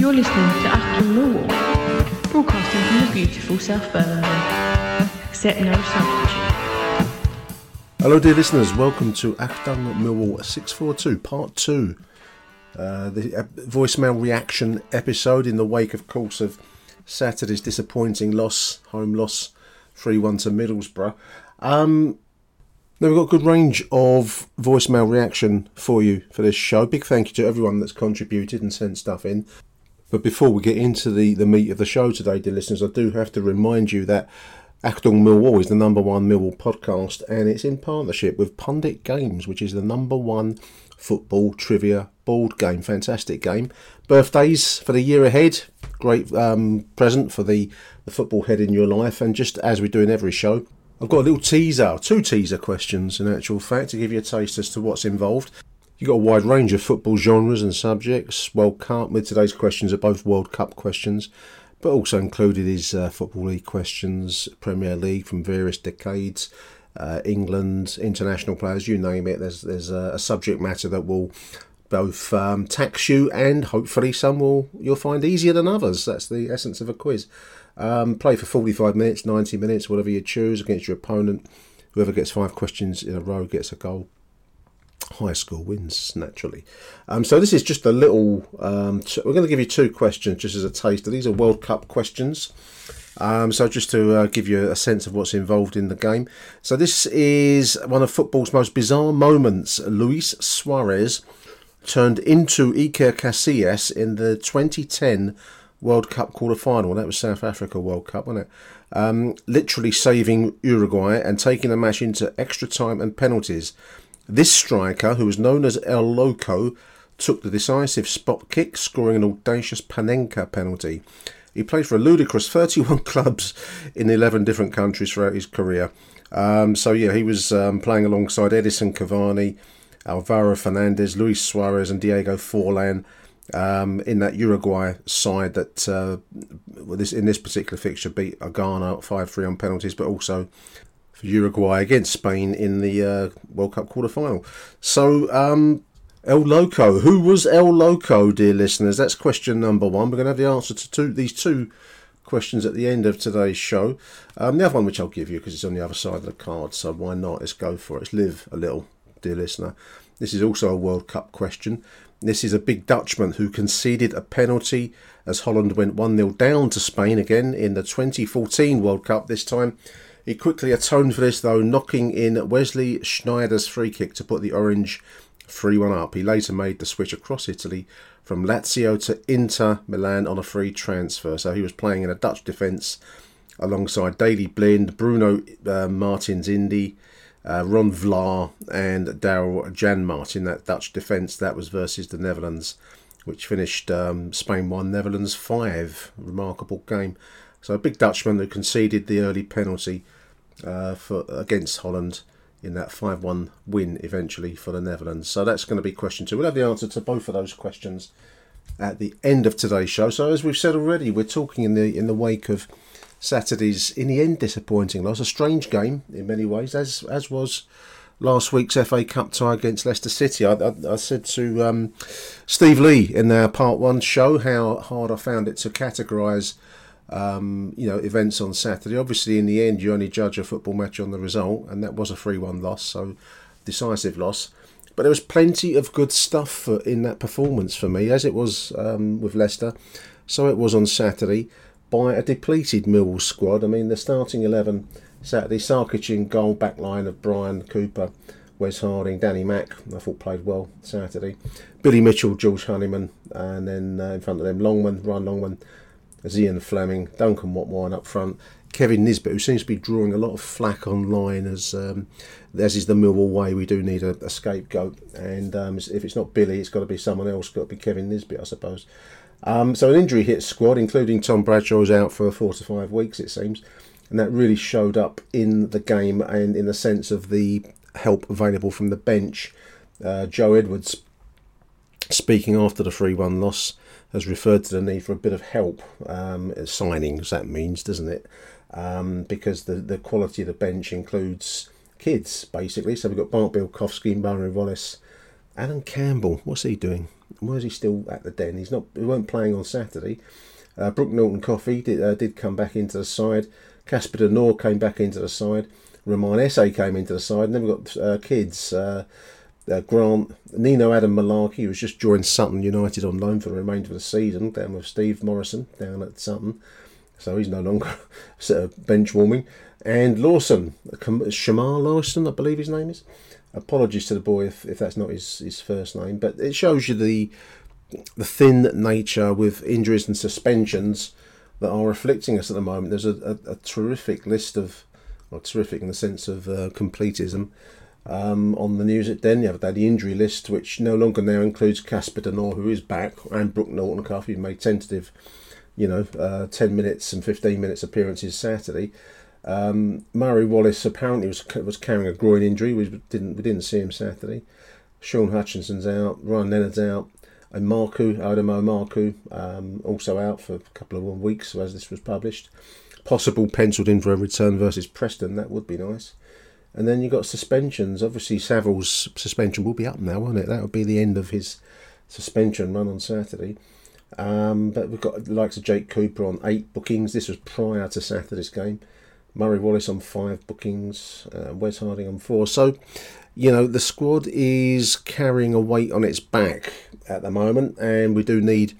You're listening to Achtung Millwall, broadcasting from the beautiful South Birmingham. Accept no substitute. Hello, dear listeners. Welcome to Achtung Millwall 642, part two. Uh, the uh, voicemail reaction episode in the wake, of course, of Saturday's disappointing loss, home loss, 3 1 to Middlesbrough. Um, now, we've got a good range of voicemail reaction for you for this show. Big thank you to everyone that's contributed and sent stuff in. But before we get into the, the meat of the show today, dear listeners, I do have to remind you that Achtung Millwall is the number one Millwall podcast and it's in partnership with Pundit Games, which is the number one football trivia board game. Fantastic game. Birthdays for the year ahead. Great um, present for the, the football head in your life. And just as we do in every show, I've got a little teaser, two teaser questions in actual fact, to give you a taste as to what's involved. You've got a wide range of football genres and subjects. World Cup, with today's questions are both World Cup questions, but also included is uh, Football League questions, Premier League from various decades, uh, England, international players, you name it. There's there's a, a subject matter that will both um, tax you and hopefully some will you'll find easier than others. That's the essence of a quiz. Um, play for 45 minutes, 90 minutes, whatever you choose against your opponent. Whoever gets five questions in a row gets a goal high score wins naturally. Um, so this is just a little. Um, t- we're going to give you two questions just as a taster. These are World Cup questions. Um, so just to uh, give you a sense of what's involved in the game. So this is one of football's most bizarre moments. Luis Suarez turned into Iker Casillas in the 2010 World Cup quarter-final. That was South Africa World Cup, wasn't it? Um, literally saving Uruguay and taking the match into extra time and penalties. This striker, who was known as El Loco, took the decisive spot kick, scoring an audacious Panenka penalty. He played for a ludicrous 31 clubs in 11 different countries throughout his career. Um, so, yeah, he was um, playing alongside Edinson Cavani, Alvaro Fernandez, Luis Suarez, and Diego Forlan um, in that Uruguay side that uh, this in this particular fixture beat Ghana 5 3 on penalties, but also for Uruguay against Spain in the uh, World Cup quarter final. So, um, El Loco. Who was El Loco, dear listeners? That's question number one. We're going to have the answer to two, these two questions at the end of today's show. Um, the other one, which I'll give you because it's on the other side of the card, so why not? Let's go for it. Let's live a little, dear listener. This is also a World Cup question. This is a big Dutchman who conceded a penalty as Holland went 1 0 down to Spain again in the 2014 World Cup this time. He quickly atoned for this, though, knocking in Wesley Sneijder's free kick to put the Orange 3 1 up. He later made the switch across Italy from Lazio to Inter Milan on a free transfer. So he was playing in a Dutch defence alongside Daley Blind, Bruno uh, Martins Indi, uh, Ron Vlaar, and Daryl Janmaat. In that Dutch defence that was versus the Netherlands, which finished um, Spain 1, Netherlands 5. Remarkable game. So a big Dutchman who conceded the early penalty uh, for against Holland in that 5 1 win eventually for the Netherlands. So that's going to be question two. We'll have the answer to both of those questions at the end of today's show. So as we've said already, we're talking in the in the wake of Saturday's in the end disappointing loss, a strange game in many ways, as as was last week's FA Cup tie against Leicester City. I, I, I said to um, Steve Lee in our part one show how hard I found it to categorise um, you know, events on Saturday. Obviously, in the end, you only judge a football match on the result, and that was a 3 1 loss, so decisive loss. But there was plenty of good stuff for, in that performance for me, as it was um, with Leicester. So it was on Saturday by a depleted Millwall squad. I mean, the starting 11 Saturday, Sarkic in goal, back line of Brian Cooper, Wes Harding, Danny Mack, I thought played well Saturday. Billy Mitchell, George Honeyman, and then uh, in front of them, Longman, Ryan Longman, Zian Flemming, Duncan Watmore up front, Kevin Nisbet, who seems to be drawing a lot of flack online as um, as is the Millwall way. We do need a, a scapegoat, and um, if it's not Billy, it's got to be someone else. Got to be Kevin Nisbet, I suppose. Um, so an injury hit squad, including Tom Bradshaw, is out for four to five weeks, it seems, and that really showed up in the game and in the sense of the help available from the bench. Uh, Joe Edwards, speaking after the three-one loss, has referred to the need for a bit of help um, signings. That means, doesn't it? Um, because the the quality of the bench includes kids basically. So we've got Bart Bialkowski, Murray Wallace, Allan Campbell. What's he doing? Why is he still at the den? He's not. He weren't playing on Saturday. Uh, Brooke Norton Cuffy did uh, did come back into the side. Casper De Norre came back into the side. Romain Esse came into the side. And then we've got uh, kids. Uh, uh, Grant, Nino Adom Malaki, who was just joined Sutton United on loan for the remainder of the season, down with Steve Morison down at Sutton. So he's no longer bench warming. And Lawson, Shamar Lawson, I believe his name is. Apologies to the boy if, if that's not his, his first name, but it shows you the the thin nature with injuries and suspensions that are afflicting us at the moment. There's a, a, a terrific list of, or terrific in the sense of uh, completism, um, on the news at Den the other day, the injury list, which no longer now includes Casper De Norre, who is back, and Brooke Norton Cuffy, made tentative, you know, uh, 10 minutes and 15 minutes appearances Saturday. Um, Murray Wallace apparently was was carrying a groin injury. We didn't we didn't see him Saturday. Shaun Hutchinson's out. Ryan Leonard's out. And Marku Aidomo Emakhu um, also out for a couple of weeks as this was published. Possible penciled in for a return versus Preston. That would be nice. And then you've got suspensions. Obviously, Saville's suspension will be up now, won't it? That would be the end of his suspension run on Saturday. Um, but we've got the likes of Jake Cooper on eight bookings. This was prior to Saturday's game. Murray Wallace on five bookings, uh, Wes Harding on four. So, you know, the squad is carrying a weight on its back at the moment, and we do need,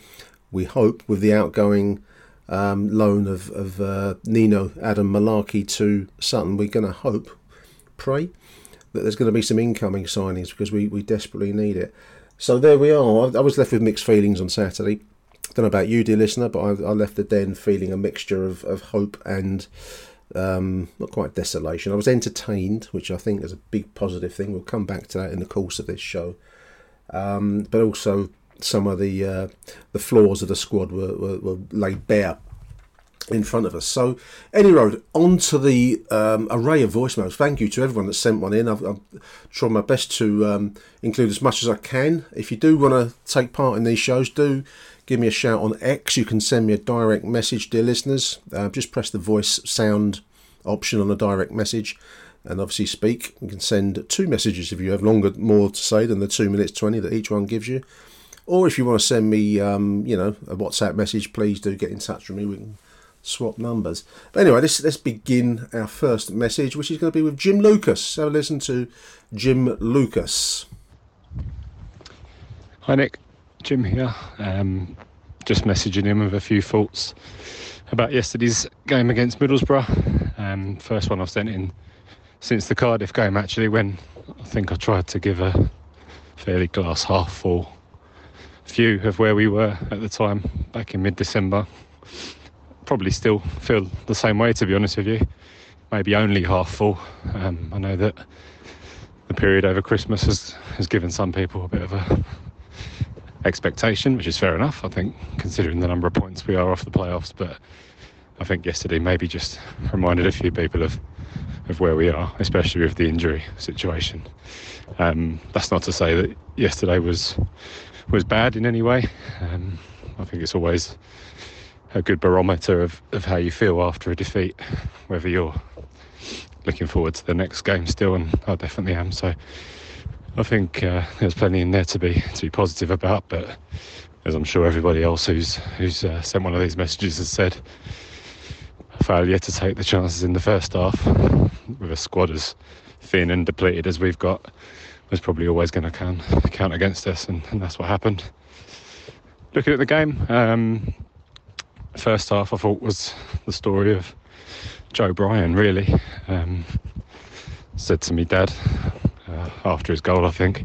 we hope, with the outgoing um, loan of, of uh, Nino Adom Malaki to Sutton, we're going to hope, pray, that there's going to be some incoming signings because we, we desperately need it. So there we are. I was left with mixed feelings on Saturday. I don't know about you, dear listener, but I, I left the den feeling a mixture of, of hope and um, not quite desolation. I was entertained, which I think is a big positive thing. We'll come back to that in the course of this show. Um, but also, some of the uh, the flaws of the squad were, were, were, laid bare in front of us. So, any road, on to the um, array of voicemails. Thank you to everyone that sent one in. I've, I've tried my best to um, include as much as I can. If you do want to take part in these shows, do give me a shout on X. You can send me a direct message, dear listeners. Uh, just press the voice sound option on a direct message and obviously speak. You can send two messages if you have longer, more to say than the two minutes 20 that each one gives you. Or if you want to send me, um, you know, a WhatsApp message, please do get in touch with me. We can swap numbers. But anyway, let's, let's begin our first message, which is going to be with Jim Lucas. A listen to Jim Lucas. Hi, Nick. Jim here. Um, just messaging him with a few thoughts about yesterday's game against Middlesbrough. Um, first one I've sent in since the Cardiff game, actually, when I think I tried to give a fairly glass half full view of where we were at the time back in mid December. Probably still feel the same way, to be honest with you. Maybe only half full. Um, I know that the period over Christmas has, has given some people a bit of a expectation, which is fair enough, I think, considering the number of points we are off the playoffs. But I think yesterday maybe just reminded a few people of of where we are, especially with the injury situation. Um, that's not to say that yesterday was was bad in any way. Um, I think it's always a good barometer of, of how you feel after a defeat, whether you're looking forward to the next game still, and I definitely am. So I think uh, there's plenty in there to be to be positive about, but as I'm sure everybody else who's who's uh, sent one of these messages has said, failure to take the chances in the first half with a squad as thin and depleted as we've got was probably always going to count, count against us, and, and, that's what happened. Looking at the game, um, first half I thought was the story of Joe Bryan, really. Um, said to me, Dad, uh, after his goal, I think,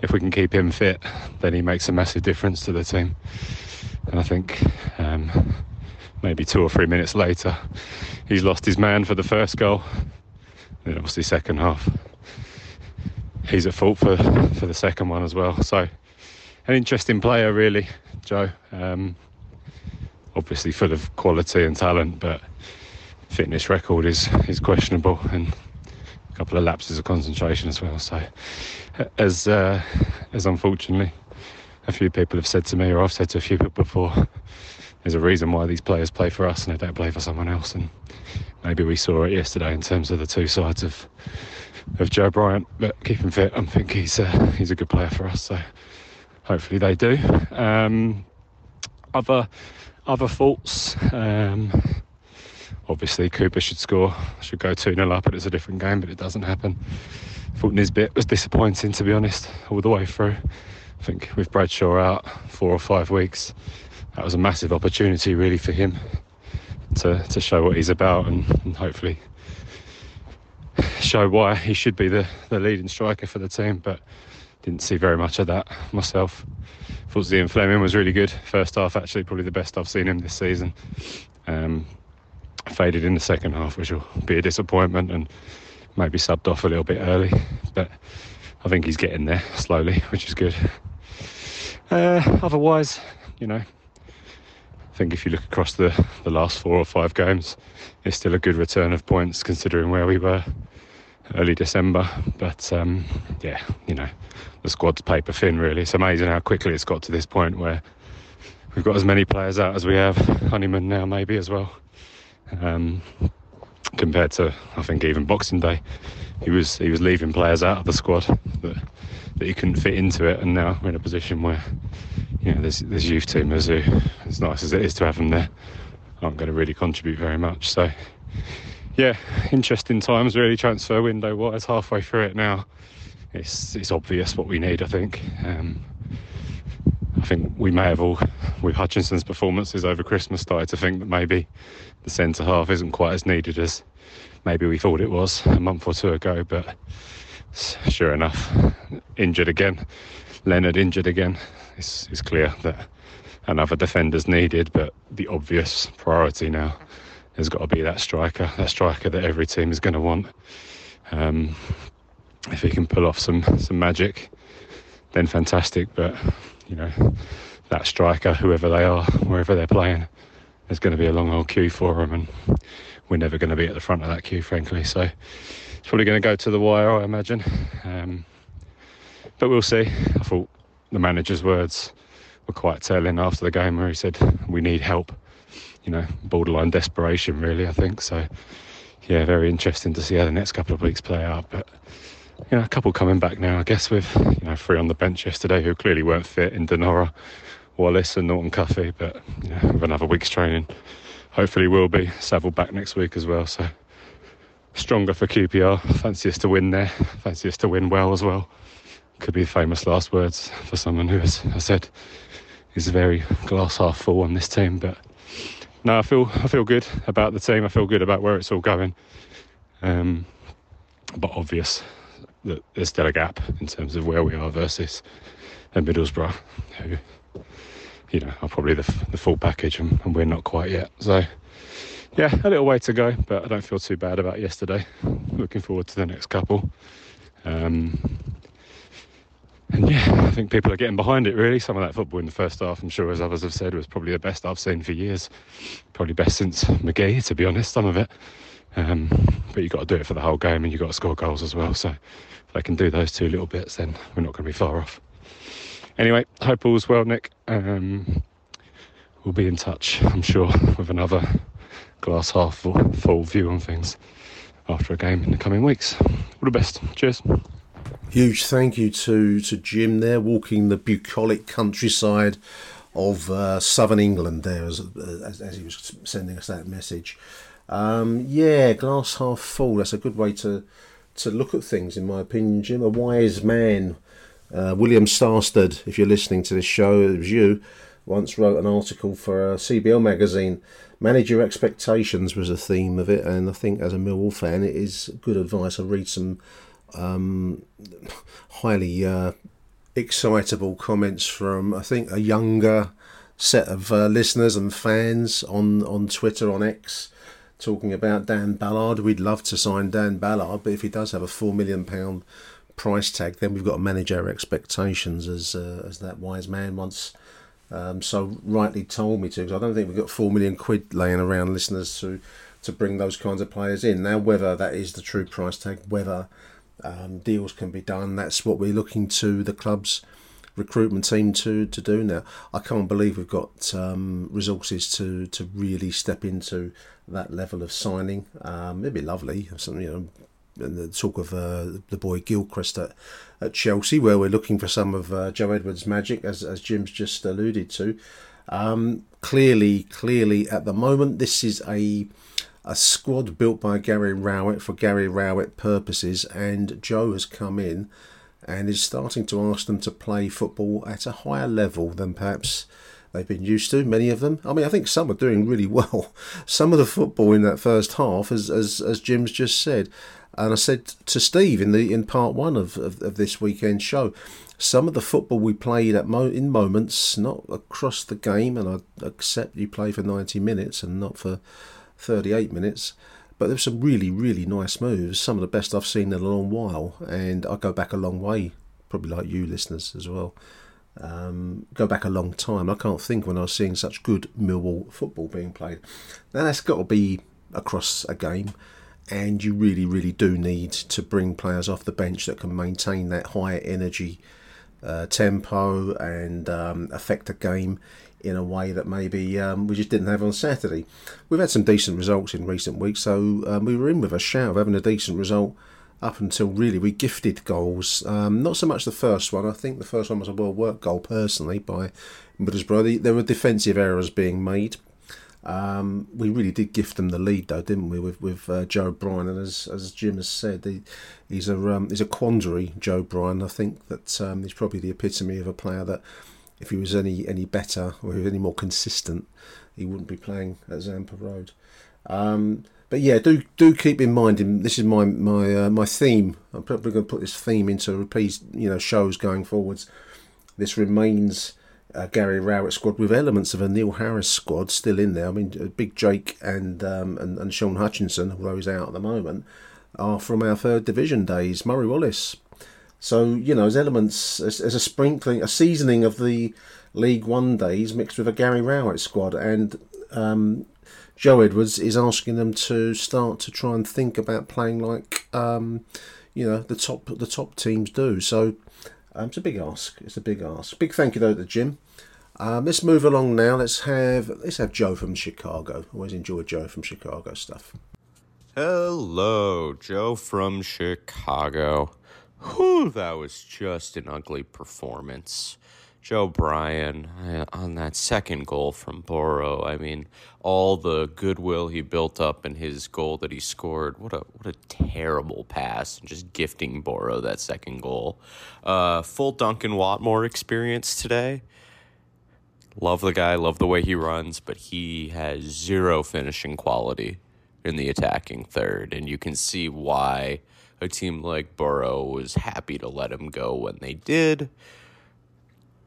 if we can keep him fit, then he makes a massive difference to the team. And I think um, maybe two or three minutes later, he's lost his man for the first goal. Then obviously second half, he's at fault for for the second one as well. So an interesting player, really, Joe. Um, obviously full of quality and talent, but fitness record is is questionable and a couple of lapses of concentration as well. So as uh, as unfortunately a few people have said to me, or I've said to a few people before, there's a reason why these players play for us and they don't play for someone else. And maybe we saw it yesterday in terms of the two sides of of Joe Bryan. But keep him fit. I think he's uh, he's a good player for us. So hopefully they do. Um, other other faults. Um, obviously Cooper should score, should go 2 0 up, but it's a different game, but it doesn't happen. Thought Nisbet was disappointing to be honest, all the way through. I think with Bradshaw out four or five weeks, that was a massive opportunity really for him to, to show what he's about and, and hopefully show why he should be the, the leading striker for the team. But didn't see very much of that myself. Thought Zian Flemming was really good. First half, actually, probably the best I've seen him this season. Um, faded in the second half, which will be a disappointment, and maybe subbed off a little bit early. But I think he's getting there slowly, which is good. Uh, otherwise, you know, I think if you look across the, the last four or five games, it's still a good return of points considering where we were early December. But um, yeah, you know, the squad's paper thin really. It's amazing how quickly it's got to this point where we've got as many players out as we have. Honeyman now maybe as well. Um, compared to I think even Boxing Day, he was he was leaving players out of the squad that that he couldn't fit into it, and now we're in a position where you know there's there's youth teamers who, as nice as it is to have them there, aren't going to really contribute very much. So yeah, interesting times really transfer window wise. Halfway through it now, it's it's obvious what we need. I think. Um, I think we may have all, with Hutchinson's performances over Christmas, started to think that maybe the centre half isn't quite as needed as maybe we thought it was a month or two ago. But sure enough, injured again. Leonard injured again. It's, it's clear that another defender's needed, but the obvious priority now has got to be that striker, that striker that every team is going to want. Um, if he can pull off some some magic, then fantastic. But you know, that striker, whoever they are, wherever they're playing, there's going to be a long old queue for them, and we're never going to be at the front of that queue, frankly. So it's probably going to go to the wire, I imagine. Um, but we'll see. I thought the manager's words were quite telling after the game, where he said, "We need help." You know, borderline desperation, really. I think so. Yeah, very interesting to see how the next couple of weeks play out, but you know, a couple coming back now, I guess, with you know three on the bench yesterday who clearly weren't fit in De Norre, Wallace, and Norton Cuffy, but you know, with another week's training, hopefully will be. Saville back next week as well, so stronger for QPR. Fancy us to win there. Fancy us to win well as well. Could be famous last words for someone who, as I said, is very glass half full on this team. But no, I feel I feel good about the team. I feel good about where it's all going. Um, but obvious that there's still a gap in terms of where we are versus a Middlesbrough, who, you know, are probably the, the full package, and, and, we're not quite yet. So, yeah, a little way to go, but I don't feel too bad about yesterday. Looking forward to the next couple. Um, and yeah, I think people are getting behind it really. Some of that football in the first half, I'm sure, as others have said, was probably the best I've seen for years. Probably best since McGhee, to be honest, some of it. Um, but you've got to do it for the whole game and you've got to score goals as well. So I can do those two little bits, then we're not going to be far off. Anyway, hope all's well, Nick. Um, we'll be in touch, I'm sure, with another glass half full, full view on things after a game in the coming weeks. All the best. Cheers. Huge thank you to, to Jim there, walking the bucolic countryside of uh, southern England there as, as, as, he was sending us that message. Um, yeah, glass half full. That's a good way to to look at things, in my opinion, Jim. A wise man, uh, William Starstead, if you're listening to this show, it was you, once wrote an article for a CBL magazine. Manage your expectations was the theme of it, and I think as a Millwall fan, it is good advice. I read some um, highly uh, excitable comments from, I think, a younger set of uh, listeners and fans on, on Twitter, on X, talking about Dan Ballard. We'd love to sign Dan Ballard, but if he does have a £4 million price tag, then we've got to manage our expectations, as, uh, as that wise man once um, so rightly told me to, because I don't think we've got 4 million quid laying around listeners to, to bring those kinds of players in. Now, whether that is the true price tag, whether um, deals can be done, that's what we're looking to the club's recruitment team to, to do now. I can't believe we've got um, resources to, to really step into that level of signing. Um, it'd be lovely, you know, and the talk of uh, the boy Gilchrist at, at Chelsea, where we're looking for some of uh, Joe Edwards' magic, as as Jim's just alluded to. Um, clearly, clearly, at the moment, this is a a squad built by Gary Rowett for Gary Rowett purposes, and Joe has come in and is starting to ask them to play football at a higher level than perhaps they've been used to. Many of them. I mean, I think some are doing really well. Some of the football in that first half, as as, as Jim's just said, and I said to Steve in the in part one of, of, of this weekend show, some of the football we played at mo- in moments, not across the game, and I accept you play for 90 minutes and not for 38 minutes, but there's some really, really nice moves, some of the best I've seen in a long while, and I go back a long way, probably like you listeners as well. Um, go back a long time. I can't think when I was seeing such good Millwall football being played. Now that's got to be across a game and you really, really do need to bring players off the bench that can maintain that high energy uh, tempo and um, affect a game in a way that maybe um, we just didn't have on Saturday. We've had some decent results in recent weeks, so um, we were in with a shout of having a decent result up until really we gifted goals. Um, not so much the first one. I think the first one was a well worked goal personally by Middlesbrough. There were defensive errors being made, um, we really did gift them the lead, though, didn't we? With with uh, Joe Bryan, and as as Jim has said, he, he's a um, he's a quandary. Joe Bryan. I think that um, he's probably the epitome of a player that, if he was any any better or he was any more consistent, he wouldn't be playing at Zampa Road. Um, but yeah, do do keep in mind. This is my my uh, my theme. I'm probably going to put this theme into repeat, you know, shows going forwards. This remains uh, Gary Rowett squad with elements of a Neil Harris squad still in there. I mean, uh, Big Jake and, um, and and Shaun Hutchinson, although he's out at the moment, are from our third division days. Murray Wallace. So you know, there's elements, there's, a sprinkling, a seasoning of the League One days mixed with a Gary Rowett squad, and um, Joe Edwards is asking them to start to try and think about playing like um, you know the top the top teams do. So um, it's a big ask. It's a big ask. Big thank you though to Jim. Um, let's move along now. Let's have let's have Joe from Chicago. Always enjoy Joe from Chicago stuff. Hello, Joe from Chicago. Whew, that was just an ugly performance. Joe Bryan uh, on that second goal from Boro. I mean, all the goodwill he built up in his goal that he scored. What a what a terrible pass! And Just gifting Boro that second goal. Uh, full Duncan Watmore experience today. Love the guy, love the way he runs, but he has zero finishing quality in the attacking third, and you can see why a team like Boro was happy to let him go when they did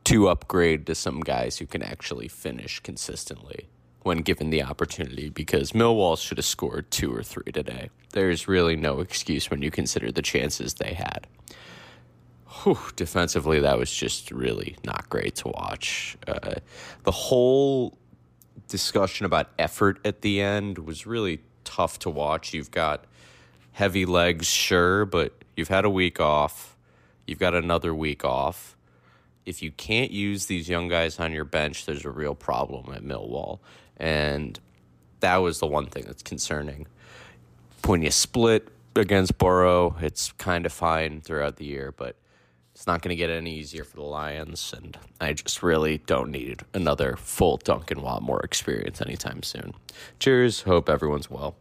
to upgrade to some guys who can actually finish consistently when given the opportunity because Millwall should have scored two or three today. There's really no excuse when you consider the chances they had. Whew, defensively, that was just really not great to watch. Uh, the whole discussion about effort at the end was really tough to watch. You've got heavy legs, sure, but you've had a week off. You've got another week off if you can't use these young guys on your bench, there's a real problem at Millwall. And that was the one thing that's concerning. When you split against Boro, it's kind of fine throughout the year, but it's not going to get any easier for the Lions. And I just really don't need another full Duncan Watmore experience anytime soon. Cheers. Hope everyone's well.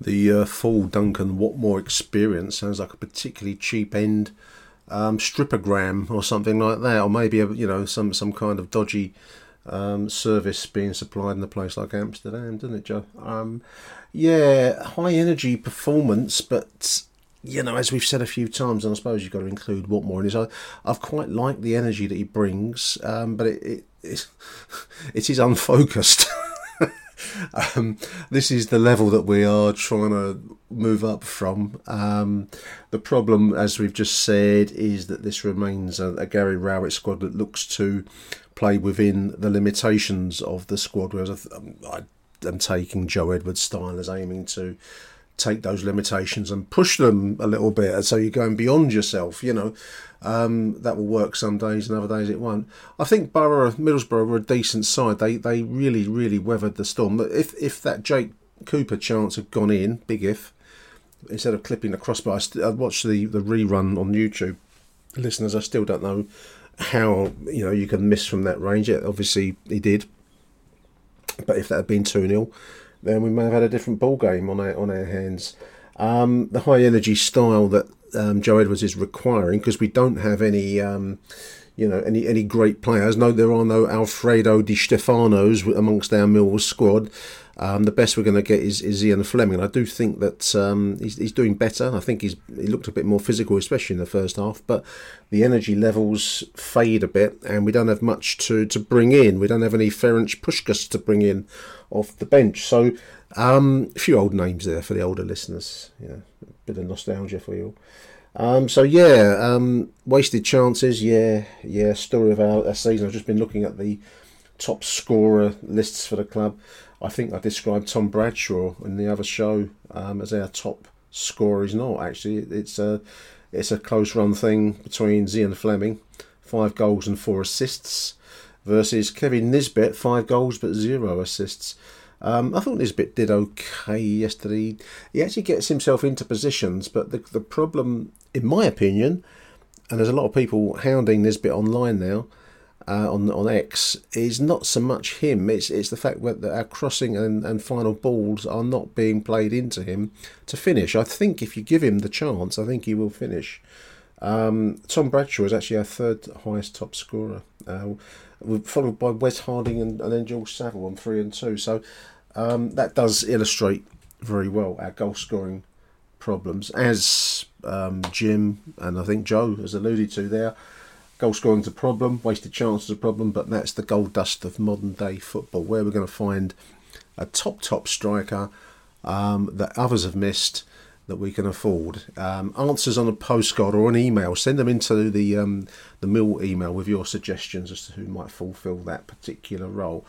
The uh, full Duncan Watmore experience sounds like a particularly cheap end um, strippergram or something like that, or maybe a, you know some some kind of dodgy um, service being supplied in a place like Amsterdam, doesn't it, Joe? Um, yeah, high energy performance, but you know, as we've said a few times, and I suppose you've got to include Watmore in this. I, I've quite liked the energy that he brings, um, but it, it it's, it is unfocused. um, this is the level that we are trying to move up from. Um, the problem, as we've just said, is that this remains a, a, Gary Rowett squad that looks to play within the limitations of the squad, whereas I, I am taking Joe Edwards' style as aiming to take those limitations and push them a little bit And so you're going beyond yourself you know. Um, that will work some days and other days it won't. I think Boro Middlesbrough were a decent side. They they really really weathered the storm. But if if that Jake Cooper chance had gone in big if instead of clipping the crossbar I, st- I watched the, the rerun on YouTube. Listeners I still don't know how you know you can miss from that range. It obviously he did. But if that had been 2 0 then we may have had a different ball game on our on our hands. Um, the high energy style that um, Joe Edwards is requiring, because we don't have any, um, you know, any any great players. No, there are no Alfredo Di Stefanos amongst our Millwall squad. Um, the best we're going to get is, is Zian Flemming. And I do think that um, he's, he's doing better. I think he's he looked a bit more physical, especially in the first half. But the energy levels fade a bit, and we don't have much to, to bring in. We don't have any Ferenc Puskas to bring in off the bench. So um, a few old names there for the older listeners. Yeah, a bit of nostalgia for you. Um, so yeah, um, wasted chances. Yeah, yeah. Story of our, our season. I've just been looking at the top scorer lists for the club. I think I described Tom Bradshaw in the other show um, as our top scorer. He's not actually. It's a it's a close run thing between Zian Flemming. five goals and four assists, versus Kevin Nisbet, five goals but zero assists. Um, I thought Nisbet did okay yesterday. He actually gets himself into positions, but the the problem, in my opinion, and there's a lot of people hounding Nisbet online now uh, on on X is not so much him. It's it's the fact that our crossing and, and final balls are not being played into him to finish. I think if you give him the chance, I think he will finish. Um, Tom Bradshaw is actually our third highest top scorer, uh, followed by Wes Harding and, and then George Saville on three and two. So um, that does illustrate very well our goal scoring problems, as um, Jim and I think Joe has alluded to there. Goal scoring's a problem, wasted chances a problem, but that's the gold dust of modern day football. Where we're going to find a top top striker um, that others have missed that we can afford. Um, answers on a postcard or an email. Send them into the um, the mill email with your suggestions as to who might fulfil that particular role.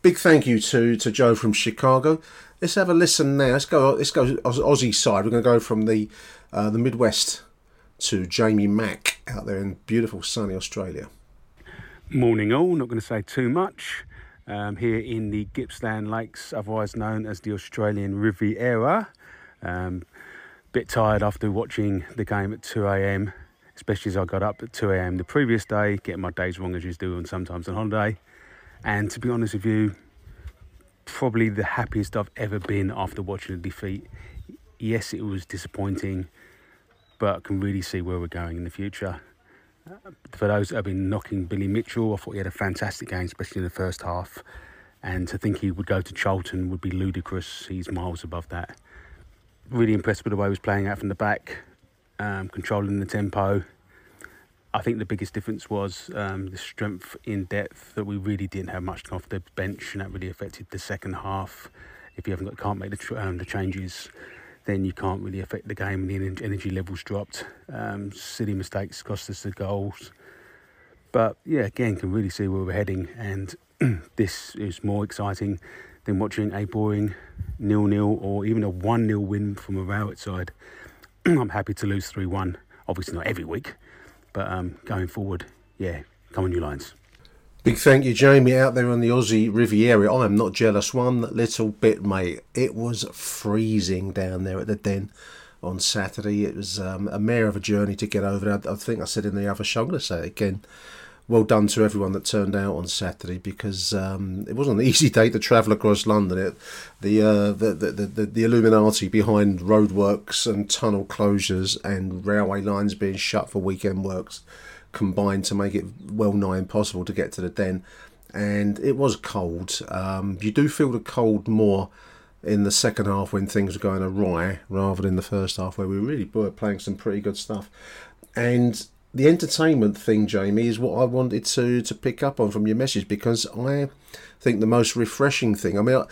Big thank you to to Joe from Chicago. Let's have a listen now. Let's go. Let's go Aussie side. We're going to go from the uh, the Midwest to Jamie Mack out there in beautiful sunny Australia. Morning, all. Not going to say too much. Um, here in the Gippsland Lakes, otherwise known as the Australian Riviera. Um, bit tired after watching the game at 2 a.m., especially as I got up at 2 a.m. the previous day, getting my days wrong as you do and sometimes on holiday. And to be honest with you, probably the happiest I've ever been after watching a defeat. Yes, it was disappointing but I can really see where we're going in the future. Uh, for those that have been knocking Billy Mitchell, I thought he had a fantastic game, especially in the first half. And to think he would go to Charlton would be ludicrous. He's miles above that. Really impressed with the way he was playing out from the back, um, controlling the tempo. I think the biggest difference was um, the strength in depth that we really didn't have much off the bench, and that really affected the second half. If you haven't got, can't make the, um, the changes, then you can't really affect the game and the energy levels dropped. Um, silly mistakes cost us the goals. But yeah, again, can really see where we're heading, and this is more exciting than watching a boring nil-nil or even a one-nil win from a Rowett side. I'm happy to lose three-one. Obviously not every week, but um, going forward, yeah, come on, you Lions. Big thank you, Jamie, out there on the Aussie Riviera. I am not jealous one little bit, mate. It was freezing down there at the den on Saturday. It was um, a mare of a journey to get over there. I think I said in the other show, I'm going to say it again. Well done to everyone that turned out on Saturday because um, it wasn't an easy day to travel across London. It, the, uh, the, the, the the Illuminati behind roadworks and tunnel closures and railway lines being shut for weekend works combined to make it well nigh impossible to get to the den. And it was cold. Um, you do feel the cold more in the second half when things were going awry rather than the first half where we were really were playing some pretty good stuff. And the entertainment thing, Jamie, is what I wanted to to pick up on from your message because I think the most refreshing thing. I mean, I,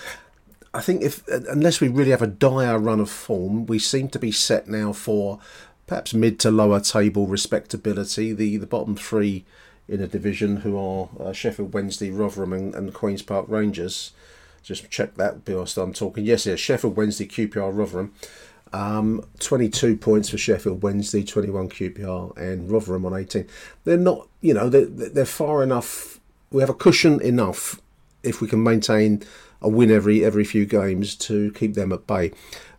I think if unless we really have a dire run of form, we seem to be set now for perhaps mid to lower table respectability. The the bottom three in a division who are uh, Sheffield Wednesday, Rotherham, and, and Queens Park Rangers. Just check that whilst I'm talking. Yes, yes, Sheffield Wednesday, QPR, Rotherham. Um, 22 points for Sheffield Wednesday, 21 QPR, and Rotherham on 18. They're not, you know, they're, they're far enough. We have a cushion enough if we can maintain a win every every few games to keep them at bay.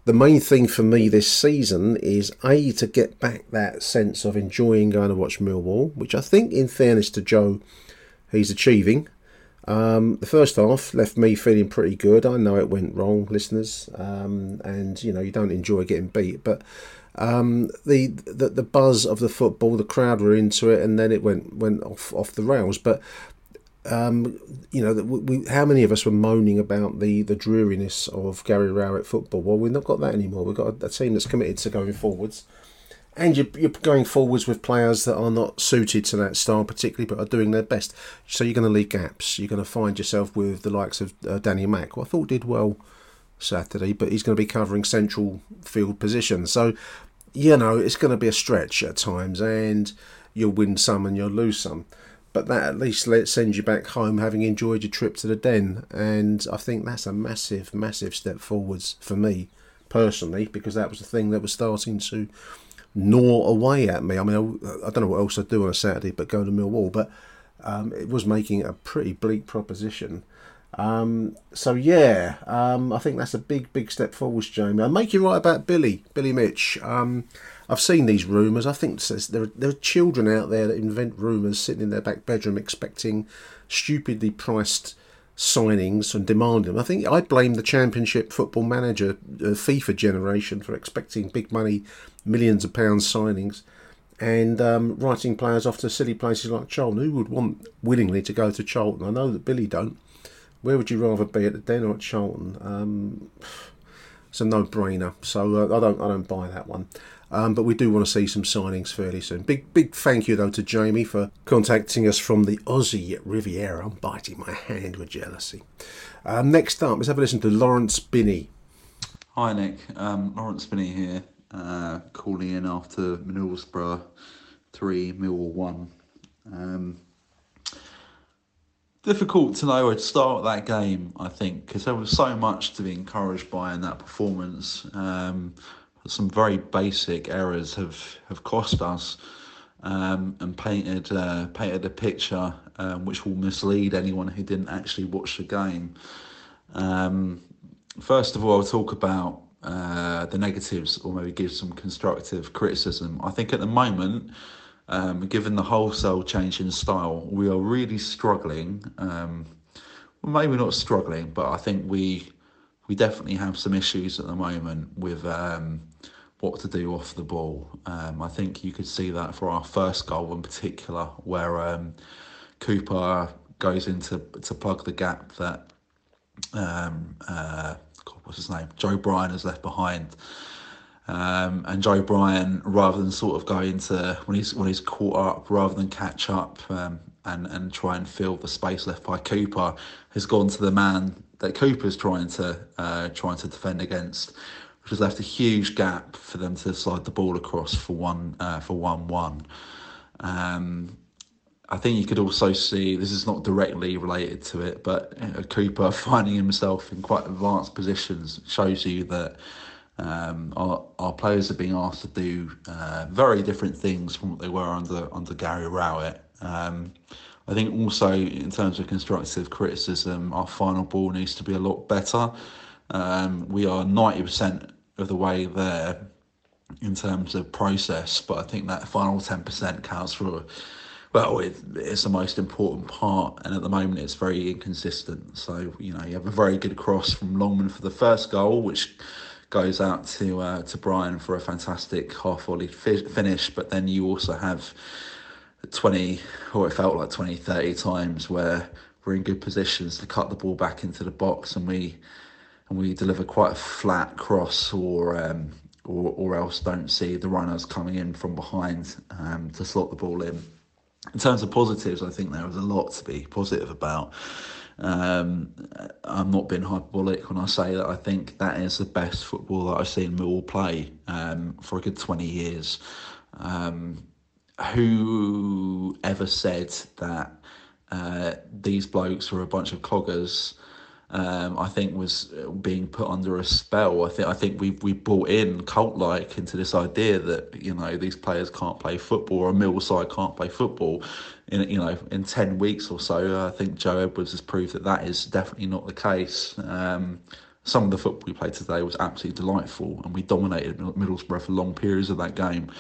The main thing for me this season is a to get back that sense of enjoying going to watch Millwall, which I think, in fairness to Joe, he's achieving. Um, the first half left me feeling pretty good. I know it went wrong, listeners, um, and you know you don't enjoy getting beat, but um, the, the the buzz of the football, the crowd were into it, and then it went went off off the rails. But um, you know, we, how many of us were moaning about the the dreariness of Gary Rowett football? Well, we've not got that anymore. We've got a, a team that's committed to going forwards and you're, you're going forwards with players that are not suited to that style particularly, but are doing their best. So you're going to leave gaps. You're going to find yourself with the likes of uh, Danny Mack, who I thought did well Saturday, but he's going to be covering central field positions. So you know it's going to be a stretch at times, and you'll win some and you'll lose some. But that at least let send you back home having enjoyed your trip to the den, and I think that's a massive, massive step forwards for me personally because that was the thing that was starting to gnaw away at me. I mean, I, I, don't know what else I'd do on a Saturday but go to Millwall, but um, it was making a pretty bleak proposition. Um, so yeah, um, I think that's a big, big step forwards, Jamie. I make you right about Billy, Billy Mitch. Um, I've seen these rumours. I think there are, there are children out there that invent rumours, sitting in their back bedroom expecting stupidly priced signings and demanding them. I think I blame the Championship Football Manager uh, FIFA generation for expecting big money millions of pounds signings and um, writing players off to silly places like Charlton. Who would want willingly to go to Charlton? I know that Billy don't. Where would you rather be at the Den or at Charlton? Um, it's a no-brainer. So uh, I don't I don't buy that one. Um, but we do want to see some signings fairly soon. Big big thank you though to Jamie for contacting us from the Aussie Riviera. I'm biting my hand with jealousy. Um, next up, let's have a listen to Lawrence Binney. Hi Nick, um, Lawrence Binney here uh, calling in after Middlesbrough 3, Millwall 1. Um, difficult to know where to start that game, I think, because there was so much to be encouraged by in that performance. Some very basic errors have, have cost us um, and painted uh, painted a picture um, which will mislead anyone who didn't actually watch the game. Um, first of all, I'll talk about uh, the negatives or maybe give some constructive criticism. I think at the moment, um, given the wholesale change in style, we are really struggling. Um, well, maybe not struggling, but I think we we definitely have some issues at the moment with um, what to do off the ball. Um, I think you could see that for our first goal in particular, where um, Cooper goes into to plug the gap that um, uh, God, what's his name? Joe Bryan has left behind. Um, and Joe Bryan, rather than sort of go into when he's when he's caught up, rather than catch up um, and and try and fill the space left by Cooper, has gone to the man that Cooper's trying to uh, trying to defend against, which has left a huge gap for them to slide the ball across for one uh, for one one. Um, I think you could also see this is not directly related to it, but you know, Cooper finding himself in quite advanced positions shows you that um, our, our players are being asked to do uh, very different things from what they were under under Gary Rowett. Um, I think also in terms of constructive criticism, our final ball needs to be a lot better. Um, we are ninety percent of the way there in terms of process, but I think that final ten percent counts for well, it, it's the most important part, and at the moment it's very inconsistent. So you know you have a very good cross from Longman for the first goal, which goes out to uh, to Bryan for a fantastic half volley fi- finish, but then you also have 20 or it felt like 20 30 times where we're in good positions to cut the ball back into the box and we and we deliver quite a flat cross or um, or, or else don't see the runners coming in from behind um, to slot the ball in. In terms of positives, I think there was a lot to be positive about. Um, I'm not being hyperbolic when I say that I think that is the best football that I've seen Millwall play um, for a good 20 years. Um, who ever said that uh, these blokes were a bunch of cloggers? Um, I think was being put under a spell. I think I think we we bought in cult like into this idea that you know these players can't play football or a can't play football. In you know in ten weeks or so, I think Joe Edwards has proved that that is definitely not the case. Um, some of the football we played today was absolutely delightful, and we dominated Middlesbrough for long periods of that game.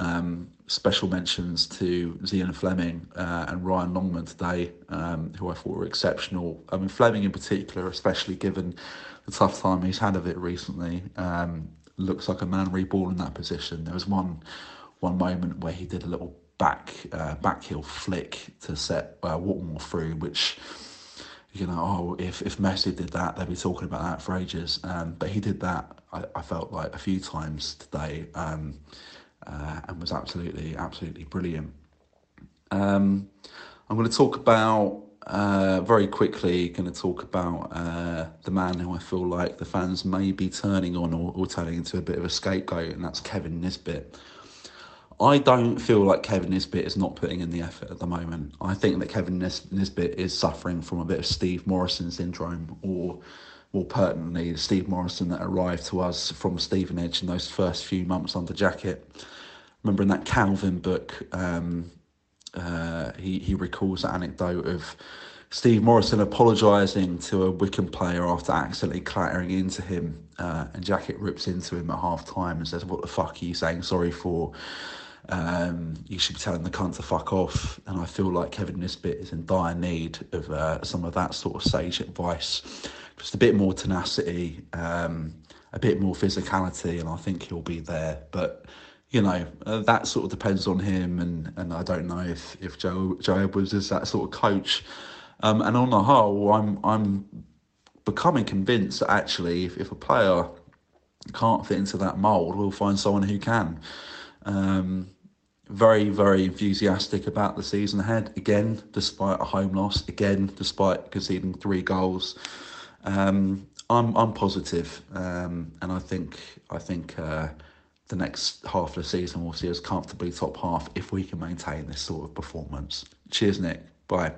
Um, special mentions to Zian Flemming uh, and Ryan Longman today, um, who I thought were exceptional. I mean, Flemming in particular, especially given the tough time he's had of it recently, um, looks like a man reborn in that position. There was one one moment where he did a little back uh, back heel flick to set uh, Watmore through, which you know, oh, if, if Messi did that, they'd be talking about that for ages. Um, but he did that, I, I felt like, a few times today. Um, uh, and was absolutely, absolutely brilliant. Um, I'm going to talk about uh, very quickly. Going to talk about uh, the man who I feel like the fans may be turning on or, or turning into a bit of a scapegoat, and that's Kevin Nisbet. I don't feel like Kevin Nisbet is not putting in the effort at the moment. I think that Kevin Nis- Nisbet is suffering from a bit of Steve Morison syndrome, or more pertinently, Steve Morison that arrived to us from Stevenage in those first few months under Jackett. Remember in that Calvin book, um, uh, he, he recalls the anecdote of Steve Morison apologising to a Wycombe player after accidentally clattering into him, uh, and Jackett rips into him at half time and says, What the fuck are you saying sorry for? Um, you should be telling the cunt to fuck off. And I feel like Kevin Nisbet is in dire need of uh, some of that sort of sage advice just a bit more tenacity, um, a bit more physicality, and I think he'll be there. But you know, uh, that sort of depends on him, and, and I don't know if, if Joe Joe Edwards is that sort of coach. Um, and on the whole, I'm I'm becoming convinced that actually, if, if a player can't fit into that mould, we'll find someone who can. Um, very, very enthusiastic about the season ahead. Again, despite a home loss. Again, despite conceding three goals. Um, I'm I'm positive, um, and I think I think uh, the next half of the season will see us comfortably top half if we can maintain this sort of performance. Cheers, Nick. Bye.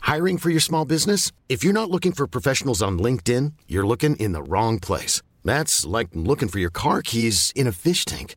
Hiring for your small business? If you're not looking for professionals on LinkedIn, you're looking in the wrong place. That's like looking for your car keys in a fish tank.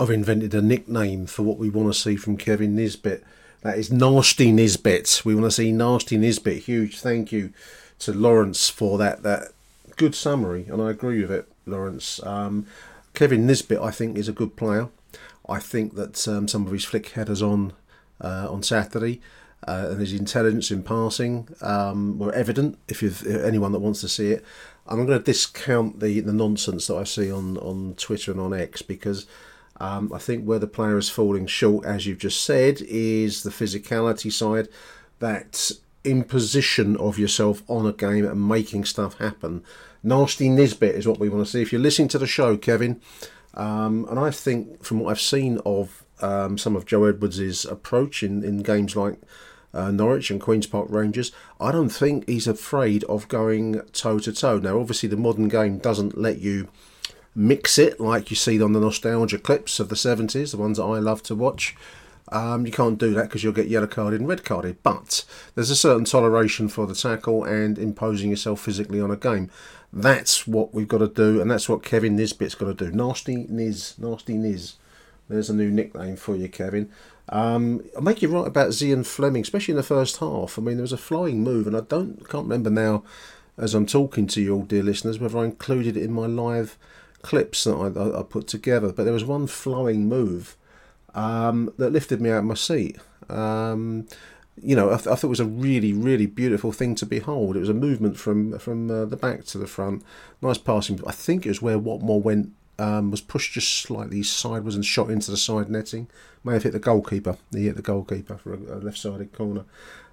I've invented a nickname for what we want to see from Kevin Nisbet. That is Nasty Nisbet. We want to see Nasty Nisbet. Huge thank you to Lawrence for that that good summary, and I agree with it, Lawrence. Um, Kevin Nisbet, I think, is a good player. I think that um, some of his flick headers on uh, on Saturday uh, and his intelligence in passing um, were evident. If you've anyone that wants to see it, I'm going to discount the the nonsense that I see on on Twitter and on X because um, I think where the player is falling short, as you've just said, is the physicality side. That imposition of yourself on a game and making stuff happen. Nasty Nisbet is what we want to see. If you're listening to the show, Kevin, um, and I think from what I've seen of um, some of Joe Edwards' approach in, in games like uh, Norwich and Queen's Park Rangers, I don't think he's afraid of going toe to toe. Now, obviously, the modern game doesn't let you mix it like you see on the nostalgia clips of the 70s, the ones that I love to watch. Um, you can't do that because you'll get yellow carded and red carded. But there's a certain toleration for the tackle and imposing yourself physically on a game. That's what we've got to do, and that's what Kevin Nisbet's got to do. Nasty Niz, Nasty Niz. There's a new nickname for you, Kevin. Um, I make you right about Zian Flemming, especially in the first half. I mean, there was a flying move, and I don't can't remember now, as I'm talking to you all, dear listeners, whether I included it in my live clips that I, I, put together. But there was one flowing move um, that lifted me out of my seat. Um, you know, I, th- I, thought it was a really, really beautiful thing to behold. It was a movement from from uh, the back to the front, nice passing. I think it was where Watmore went um, was pushed just slightly sideways and shot into the side netting. May have hit the goalkeeper. He hit the goalkeeper for a, a left-sided corner.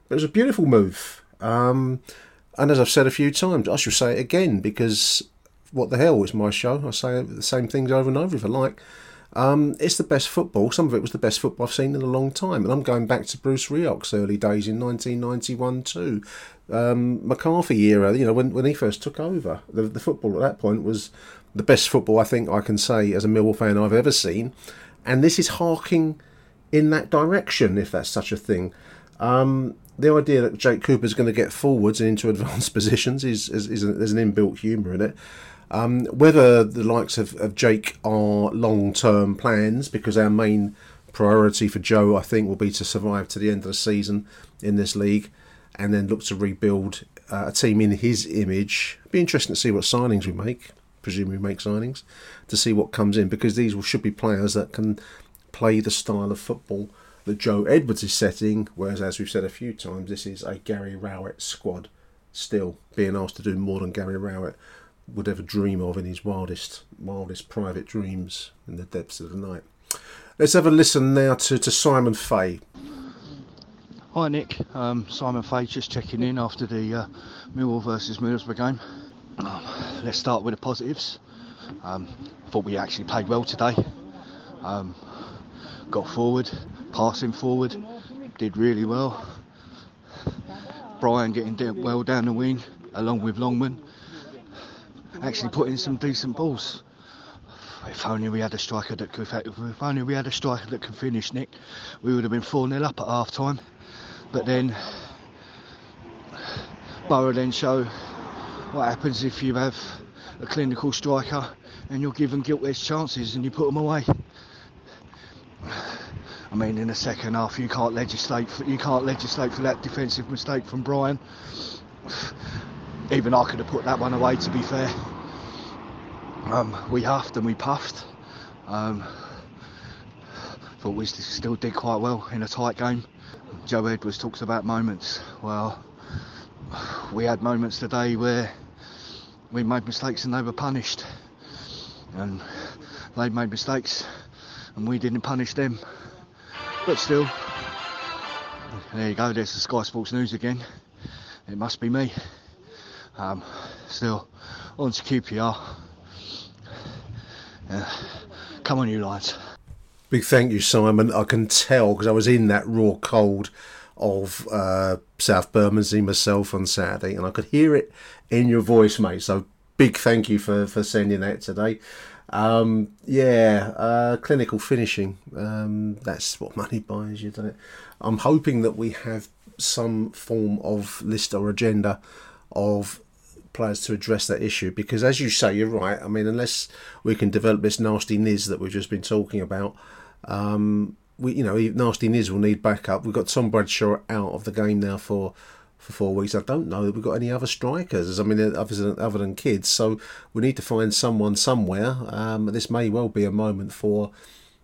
But it was a beautiful move. Um, and as I've said a few times, I should say it again because what the hell? It's my show. I say the same things over and over if I like. Um, it's the best football. Some of it was the best football I've seen in a long time. And I'm going back to Bruce Rioch's early days in 1991 too. Um, McCarthy era, you know, when, when he first took over. The, the football at that point was the best football I think I can say as a Millwall fan I've ever seen. And this is harking in that direction, if that's such a thing. Um, the idea that Jake Cooper's going to get forwards and into advanced positions is, is, is a, there's an inbuilt humour in it. Um, whether the likes of, of Jake are long term plans, because our main priority for Joe, I think, will be to survive to the end of the season in this league and then look to rebuild uh, a team in his image. Be interesting to see what signings we make, presumably we make signings, to see what comes in because these should be players that can play the style of football that Joe Edwards is setting, whereas, as we've said a few times, this is a Gary Rowett squad still being asked to do more than Gary Rowett would ever dream of in his wildest, wildest private dreams in the depths of the night. Let's have a listen now to, to Simon Fay. Hi Nick, um, Simon Fay just checking in after the uh, Millwall versus Middlesbrough game. Um, let's start with the positives. Um, thought we actually played well today. Um, got forward, passing forward, did really well. Brian getting well down the wing along with Longman actually put in some decent balls. If only we had a striker that could, if only we had a striker that could finish, Nick, we would have been 4 0 up at half time. But then, Boro then show what happens if you have a clinical striker and you're given guiltless chances and you put them away. I mean, in the second half, you can't legislate. For, you can't legislate for that defensive mistake from Brian even I could have put that one away to be fair. Um, we huffed and we puffed. Um, thought we still did quite well in a tight game. Joe Edwards talks about moments. Well, we had moments today where we made mistakes and they were punished. And they made mistakes and we didn't punish them. But still, there you go, there's the Sky Sports News again. It must be me. Um, still, on to QPR. Yeah. Come on, you lads. Big thank you, Simon. I can tell because I was in that raw cold of uh, South Bermondsey myself on Saturday, and I could hear it in your voice, mate. So big thank you for, for sending that today. Um, yeah, uh, clinical finishing. Um, that's what money buys you, doesn't it? I'm hoping that we have some form of list or agenda of players to address that issue because, as you say, you're right. I mean, unless we can develop this nasty niz that we've just been talking about, um, we you know nasty niz will need backup. We've got Tom Bradshaw out of the game now for for four weeks. I don't know that we've got any other strikers. I mean, other than other than kids. So we need to find someone somewhere. Um, this may well be a moment for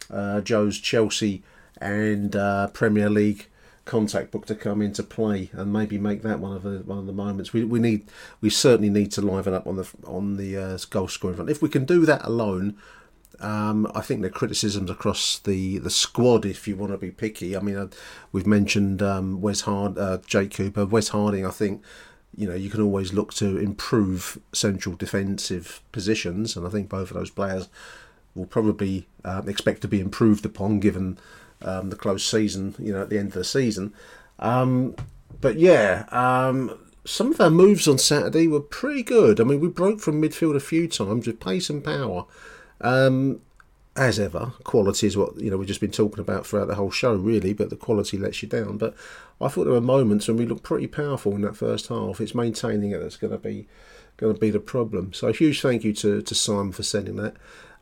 uh, Joe's Chelsea and uh, Premier League contact book to come into play and maybe make that one of the one of the moments. We, we need we certainly need to liven up on the on the uh, goal scoring front. If we can do that alone, um, I think the criticisms across the, the squad, if you want to be picky. I mean, uh, we've mentioned um, Wes Hard, uh, Jake Cooper, Wes Harding. I think you know you can always look to improve central defensive positions, and I think both of those players will probably uh, expect to be improved upon given um, the close season, you know, at the end of the season. Um, but yeah, um, some of our moves on Saturday were pretty good. I mean, we broke from midfield a few times with pace and power. Um, as ever, quality is what you know we've just been talking about throughout the whole show, really. But the quality lets you down. But I thought there were moments when we looked pretty powerful in that first half. It's maintaining it that's going to be going to be the problem. So a huge thank you to, to Simon for sending that.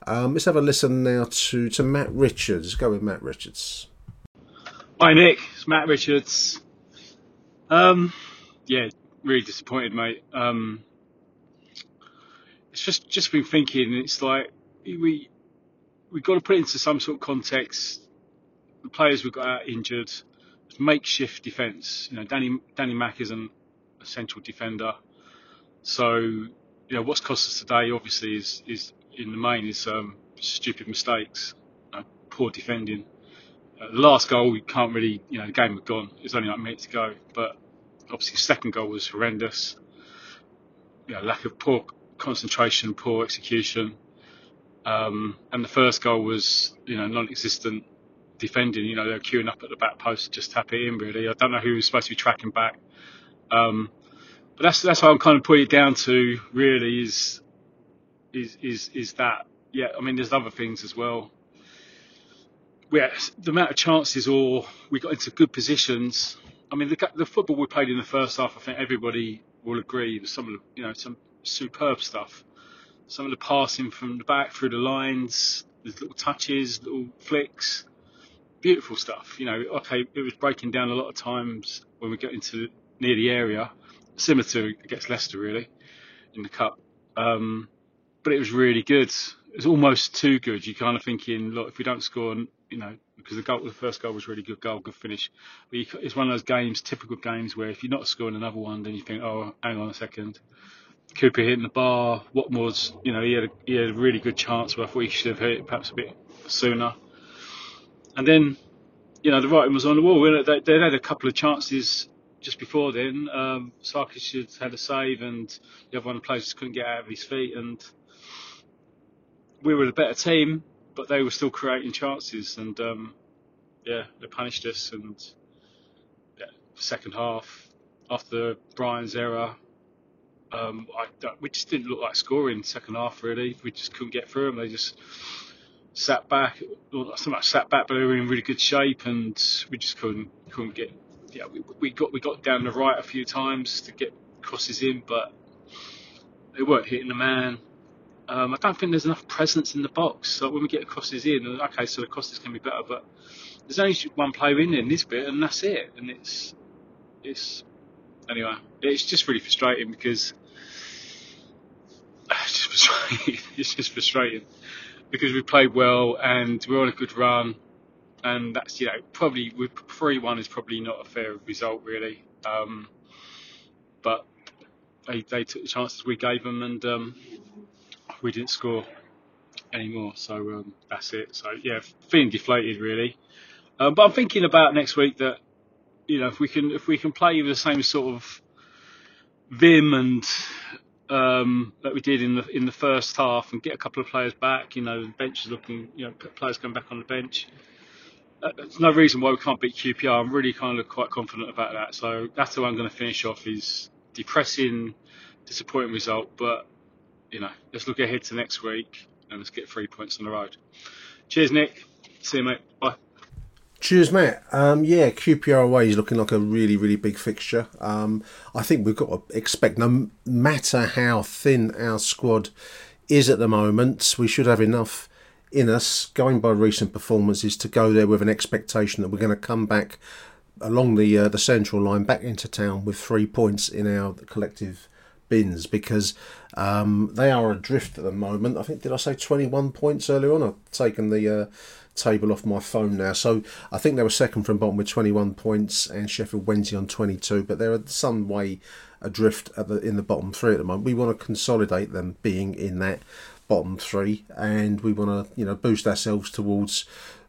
Um, let's have a listen now to, to Matt Richards. Let's Go with Matt Richards. Hi Nick, it's Matt Richards. Um, yeah, really disappointed, mate. Um, it's just just been thinking. It's like we we've got to put it into some sort of context. The players we've got out injured, makeshift defence. You know, Danny Danny Mack isn't a central defender, so you know what's cost us today. Obviously, is is in the main is um, stupid mistakes, uh, poor defending. Uh, the last goal we can't really, you know, the game had gone. It's only like minutes minute to go, but obviously the second goal was horrendous. You know, lack of poor concentration, poor execution. Um, and the first goal was, you know, non-existent defending. You know, they're queuing up at the back post to just tap it in. Really, I don't know who was supposed to be tracking back. Um, but that's that's what I'm kind of putting it down to. Really, is is is is that? Yeah, I mean, there's other things as well. We the amount of chances, or we got into good positions. I mean, the, the football we played in the first half, I think everybody will agree, was some of the, you know some superb stuff some of the passing from the back through the lines, the little touches, little flicks, beautiful stuff. You know, okay, it was breaking down a lot of times when we got into near the area, similar to against Leicester really in the cup. Um, but it was really good. It was almost too good. You're kind of thinking, look, if we don't score, you know, because the goal, the first goal was really good goal, good finish. But you, it's one of those games, typical games, where if you're not scoring another one, then you think, oh, hang on a second. Cooper hitting the bar. Watmore's, you know, he had a, he had a really good chance, but I thought he should have hit it perhaps a bit sooner. And then, you know, the writing was on the wall. They, they had a couple of chances just before then. Um, Sarkic had a save, and the other one of the players just couldn't get out of his feet. And we were the better team, but they were still creating chances. And um, yeah, they punished us. And yeah, second half, after Brian's error, um, I, we just didn't look like scoring second half. Really, we just couldn't get through them. They just sat back, well, not so much sat back, but they were in really good shape, and we just couldn't couldn't get. Yeah, we, we got we got down the right a few times to get crosses in, but they weren't hitting the man. Um, I don't think there's enough presence in the box. So when we get the crosses in, okay, so the crosses can be better, but there's only one player in there in this bit, and that's it. And it's it's anyway, it's just really frustrating because it's just frustrating. it's just frustrating because we played well and we're on a good run, and that's you know probably three one is probably not a fair result really, um, but they they took the chances we gave them and um, we didn't score anymore. So um, that's it. So yeah, feeling deflated really. Um, but I'm thinking about next week that you know if we can if we can play with the same sort of vim and um, that we did in the in the first half and get a couple of players back. You know, the bench is looking, you know, players coming back on the bench. Uh, there's no reason why we can't beat QPR. I'm really kind of quite confident about that. So that's the one I'm going to finish off. Is depressing, disappointing result, but you know, let's look ahead to next week and let's get three points on the road. Cheers, Nick. See you, mate. Bye. Cheers, Matt. Um, yeah, QPR away is looking like a really, really big fixture. Um, I think we've got to expect, no matter how thin our squad is at the moment, we should have enough in us, going by recent performances, to go there with an expectation that we're going to come back along the uh, the central line back into town with three points in our collective bins because um, they are adrift at the moment. I think did I say twenty one points earlier on? I've taken the uh, table off my phone now. So I think they were second from bottom with 21 points and Sheffield Wednesday on 22, but they're some way adrift at the, in the bottom three at the moment. We want to consolidate them being in that bottom three and we want to you know boost ourselves towards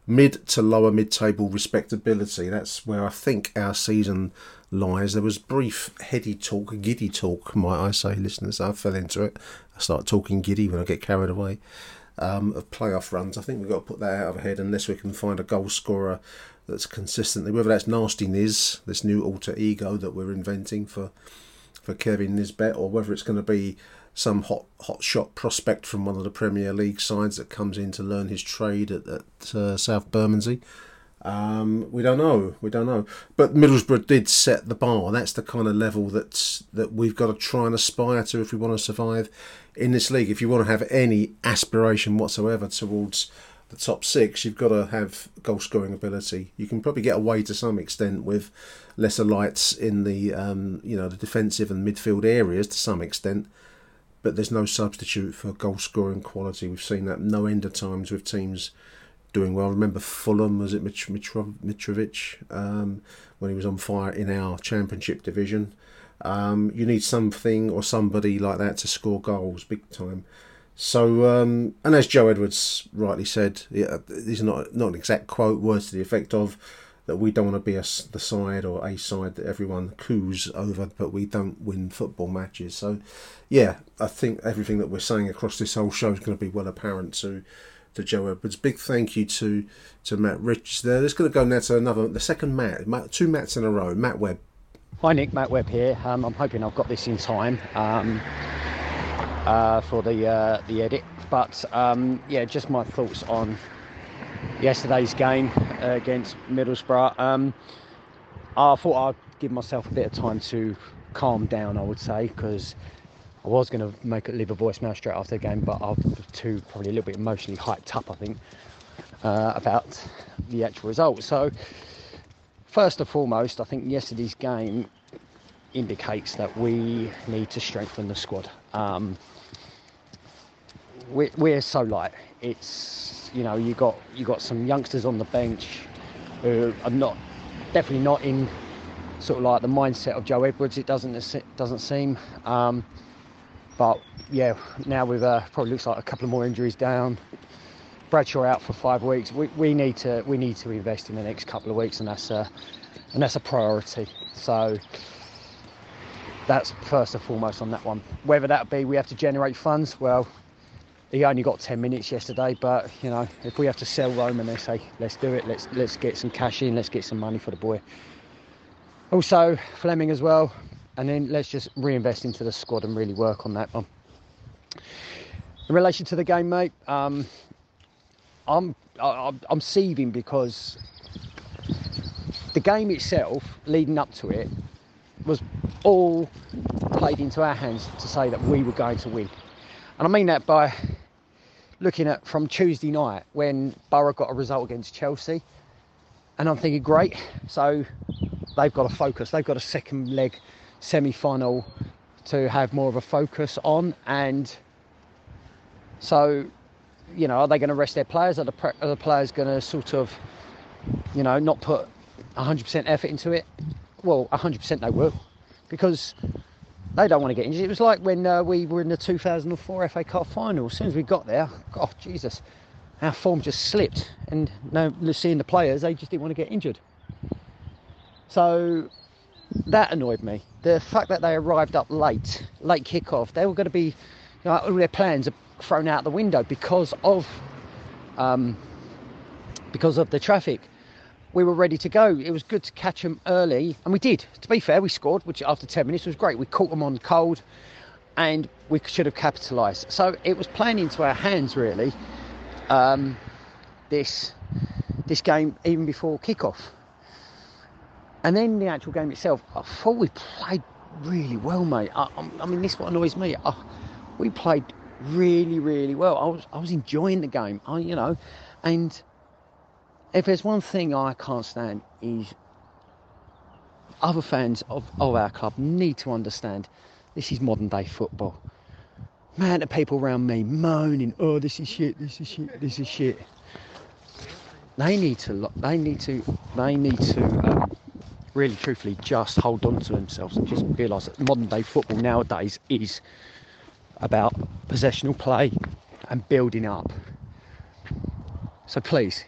mid to lower mid-table respectability. That's where I think our season lies. There was brief heady talk, giddy talk, might I say, listeners. I fell into it. I start talking giddy when I get carried away um, of playoff runs. I think we've got to put that out of our head unless we can find a goal scorer that's consistently, whether that's Nasty Niz, this new alter ego that we're inventing for for Kevin Nisbet, or whether it's going to be some hot hot shot prospect from one of the Premier League sides that comes in to learn his trade at, at uh, South Bermondsey. Um, we don't know. We don't know. But Middlesbrough did set the bar. That's the kind of level that's that we've got to try and aspire to if we want to survive in this league. If you want to have any aspiration whatsoever towards the top six, you've got to have goal scoring ability. You can probably get away to some extent with lesser lights in the um, you know the defensive and midfield areas to some extent. But there's no substitute for goal scoring quality. We've seen that no end of times with teams doing well. I remember Fulham was it Mitro- Mitro- Mitrovic um, when he was on fire in our Championship division. Um, you need something or somebody like that to score goals big time. So, um, and as Joe Edwards rightly said, yeah, these are not not an exact quote, words to the effect of that we don't want to be a, the side or a side that everyone coos over, but we don't win football matches. So, yeah, I think everything that we're saying across this whole show is going to be well apparent to to Joe Edwards. Big thank you to to Matt Rich there. Let's going to go now to another, the second Matt, Matt two Matts in a row. Matt Webb. Hi Nick, Matt Webb here. Um, I'm hoping I've got this in time um, uh, for the uh, the edit. But um, yeah, just my thoughts on yesterday's game against Middlesbrough. Um, I thought I'd give myself a bit of time to calm down. I would say because I was going to make a leave a voicemail straight after the game, but I was too probably a little bit emotionally hyped up. I think uh, about the actual result. So first and foremost, I think yesterday's game indicates that we need to strengthen the squad. Um, we're, we're so light. It's you know you got you got some youngsters on the bench who are not definitely not in sort of like the mindset of Joe Edwards. It doesn't it doesn't seem. Um, but yeah, now with uh, probably looks like a couple of more injuries down. Bradshaw out for five weeks. We, we need to we need to invest in the next couple of weeks, and that's a and that's a priority. So that's first and foremost on that one. Whether that be we have to generate funds, well, he only got 10 minutes yesterday, but you know if we have to sell Roman, they say let's do it. Let's let's get some cash in. Let's get some money for the boy. Also Flemming as well, and then let's just reinvest into the squad and really work on that one. In relation to the game, mate, um, I'm I, I'm seething because the game itself, leading up to it, was all played into our hands to say that we were going to win, and I mean that by looking at from Tuesday night when Boro got a result against Chelsea, and I'm thinking, great, so they've got a focus, they've got a second leg semi-final to have more of a focus on, and so you know, are they going to rest their players? Are the, are the players going to sort of, you know, not put 100% effort into it? Well, 100% they will, because they don't want to get injured. It was like when uh, we were in the 2004 FA Cup final. As soon as we got there, God, Jesus, our form just slipped. And now seeing the players, they just didn't want to get injured. So that annoyed me. The fact that they arrived up late, late kick-off, they were going to be, you know, all their plans are thrown out the window because of, um, because of the traffic. We were ready to go. It was good to catch them early, and we did. To be fair, we scored, which after 10 minutes was great. We caught them on cold, and we should have capitalised. So it was playing into our hands, really. Um, this this game, even before kick-off. And then the actual game itself, I thought we played really well, mate. I, I mean, this is what annoys me. I, we played really, really well. I was, I was enjoying the game. I, you know, and if there's one thing I can't stand is other fans of, of our club need to understand this is modern day football. Man, the people around me moaning, "Oh, this is shit. This is shit. This is shit." They need to. They need to. They need to. Um, really truthfully just hold on to themselves and just realise that modern day football nowadays is about possessional play and building up. So please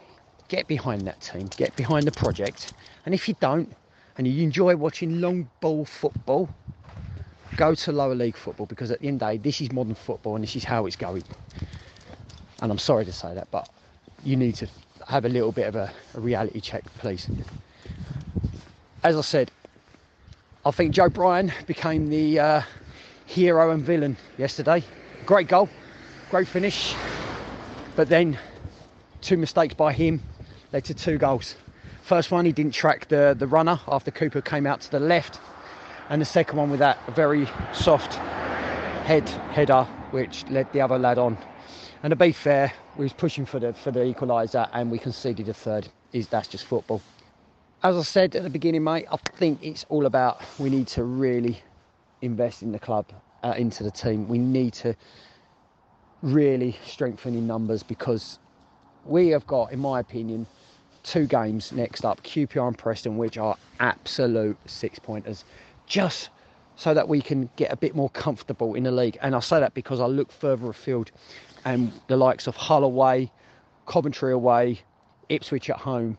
get behind that team, get behind the project, and if you don't and you enjoy watching long ball football, go to lower league football because at the end of the day, this is modern football and this is how it's going. And I'm sorry to say that, but you need to have a little bit of a, a reality check, please as I said, I think Joe Bryan became the uh, hero and villain yesterday. Great goal, great finish, but then two mistakes by him led to two goals. First one, he didn't track the, the runner after Cooper came out to the left, and the second one with that very soft head header, which led the other lad on. And to be fair, we was pushing for the for the equaliser, and we conceded a third. Is that's just football. As I said at the beginning, mate, I think it's all about we need to really invest in the club, uh, into the team. We need to really strengthen in numbers because we have got, in my opinion, two games next up QPR and Preston, which are absolute six pointers, just so that we can get a bit more comfortable in the league. And I say that because I look further afield and the likes of Hull away, Coventry away, Ipswich at home,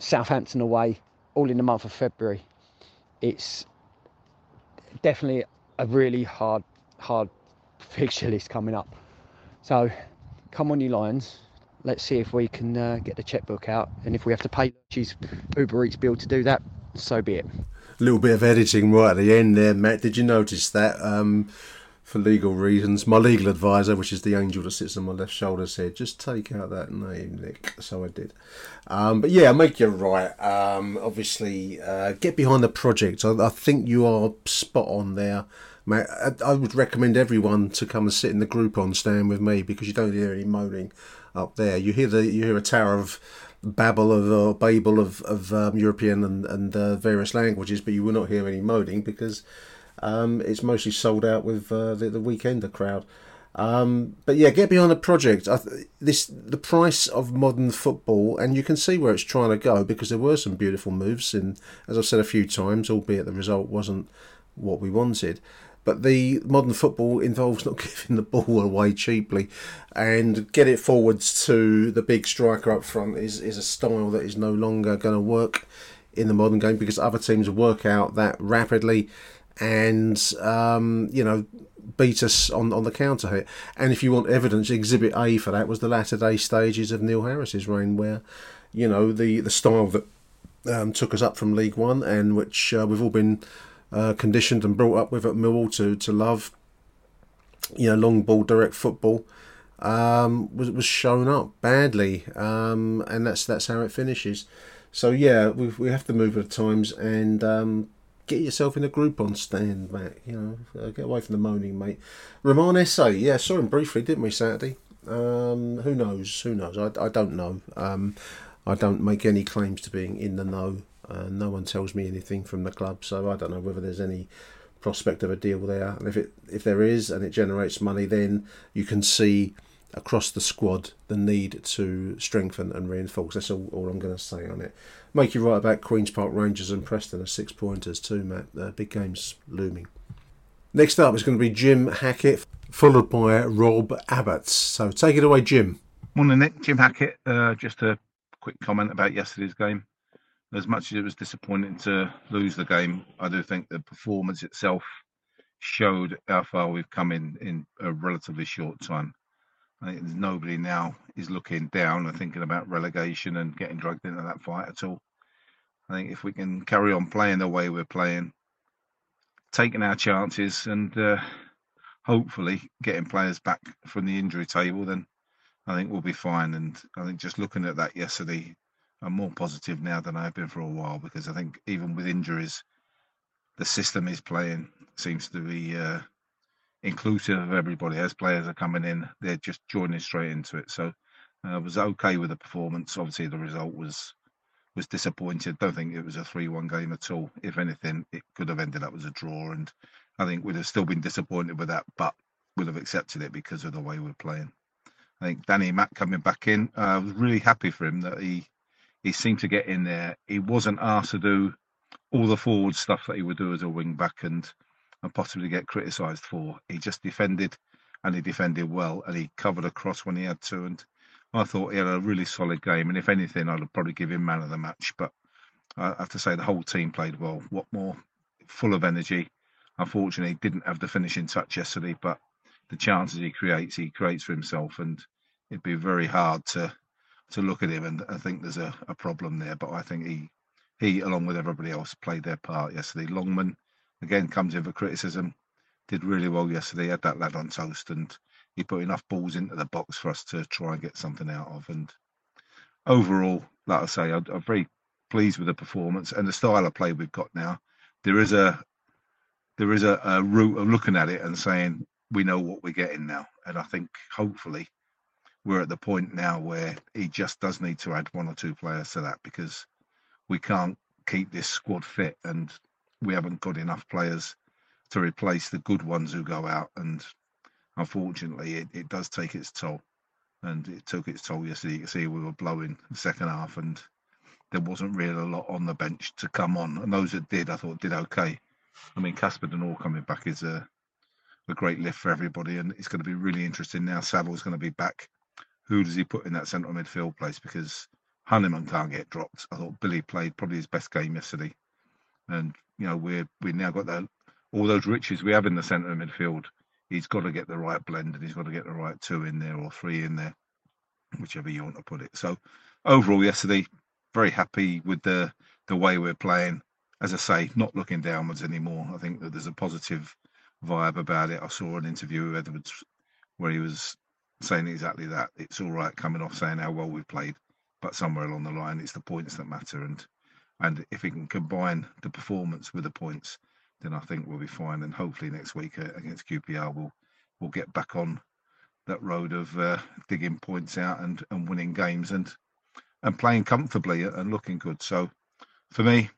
Southampton away, all in the month of February. It's definitely a really hard, hard fixture list coming up. So come on, you Lions. Let's see if we can uh, get the checkbook out. And if we have to pay Lurch's Uber Eats bill to do that, so be it. A little bit of editing right at the end there, Matt. Did you notice that? Um, for legal reasons, my legal advisor, which is the angel that sits on my left shoulder, said, "Just take out that name, Nick." So I did. Um, but yeah, make you right. Um, obviously, uh, get behind the project. I, I, think you are spot on there, mate. I, I, would recommend everyone to come and sit in the Groupon stand with me because you don't hear any moaning up there. You hear the you hear a tower of babble of uh, babel of of um, European and and uh, various languages, but you will not hear any moaning because um, it's mostly sold out with uh, the, the weekender crowd. Um, but yeah, get behind the project. Th- this the price of modern football, and you can see where it's trying to go because there were some beautiful moves, and as I've said a few times, albeit the result wasn't what we wanted. But the modern football involves not giving the ball away cheaply, and get it forwards to the big striker up front is is a style that is no longer going to work in the modern game because other teams work out that rapidly and um, you know beat us on, on the counter hit. And if you want evidence, Exhibit A for that was the latter day stages of Neil Harris's reign, where you know the the style that um, took us up from League One and which uh, we've all been uh, conditioned and brought up with at Millwall to to love. You know, long ball, direct football. Um, was was shown up badly, um, and that's that's how it finishes. So yeah, we we have to move at times, and um, get yourself in a Groupon stand, Matt. You know, uh, get away from the moaning, mate. Romain Esse, yeah, saw him briefly, didn't we, Saturday? Um, who knows? Who knows? I, I don't know. Um, I don't make any claims to being in the know. Uh, no one tells me anything from the club, so I don't know whether there's any prospect of a deal there. And if it if there is and it generates money, then you can see across the squad the need to strengthen and reinforce. That's all, all I'm going to say on it. Make you right about Queen's Park Rangers and Preston as six pointers too, Matt. Uh, big games looming. Next up is going to be Jim Hackett, followed by Rob Abbott. So take it away, Jim. Morning, Nick. Jim Hackett. Uh, just a quick comment about yesterday's game. As much as it was disappointing to lose the game, I do think the performance itself showed how far we've come in in a relatively short time. I think nobody now is looking down and thinking about relegation and getting dragged into that fight at all. I think if we can carry on playing the way we're playing, taking our chances, and uh, hopefully getting players back from the injury table, then I think we'll be fine. And I think just looking at that yesterday, I'm more positive now than I've been for a while because I think even with injuries, the system is playing seems to be uh, inclusive of everybody. As players are coming in, they're just joining straight into it. So I uh, was okay with the performance. Obviously, the result was was disappointed. Don't think it was a three-one game at all. If anything, it could have ended up as a draw, and I think we'd have still been disappointed with that, but would have accepted it because of the way we're playing. I think Danny Matt coming back in, uh, I was really happy for him that he he seemed to get in there. He wasn't asked to do all the forward stuff that he would do as a wing back, and and possibly get criticised for. He just defended and he defended well and he covered across when he had to. And I thought he had a really solid game. And if anything, I'd probably give him man of the match. But I have to say the whole team played well. Watmore? Full of energy. Unfortunately, didn't have the finishing touch yesterday, but the chances he creates, he creates for himself. And it'd be very hard to to look at him and I think there's a, a problem there. But I think he he, along with everybody else, played their part yesterday. Longman again comes in for criticism. did really well yesterday. Had that lad on toast, and he put enough balls into the box for us to try and get something out of. And overall, like I say, I'm, I'm very pleased with the performance and the style of play we've got now. There is a there is a, a route of looking at it and saying we know what we're getting now. And I think hopefully we're at the point now where he just does need to add one or two players to that because we can't keep this squad fit and we haven't got enough players to replace the good ones who go out and unfortunately it, it does take its toll. And it took its toll yesterday. You can see we were blowing the second half and there wasn't really a lot on the bench to come on. And those that did i thought did okay. I mean casper all coming back is a, a great lift for everybody and it's going to be really interesting. Now Saville's going to be back. Who does he put in that central midfield place? Because Honeyman can't get dropped. I thought Billy played probably his best game yesterday, and you know we're we now got that all those riches we have in the centre of midfield. He's got to get the right blend and he's got to get the right two in there or three in there, whichever you want to put it. So overall, yesterday, very happy with the the way we're playing. As I say, not looking downwards anymore. I think that there's a positive vibe about it. I saw an interview with Edwards where he was saying exactly that. It's all right coming off saying how well we've played, but somewhere along the line, it's the points that matter. And and if we can combine the performance with the points, then I think we'll be fine. And hopefully next week uh, against QPR, we'll we'll get back on that road of uh, digging points out and and winning games and and playing comfortably and looking good. So for me,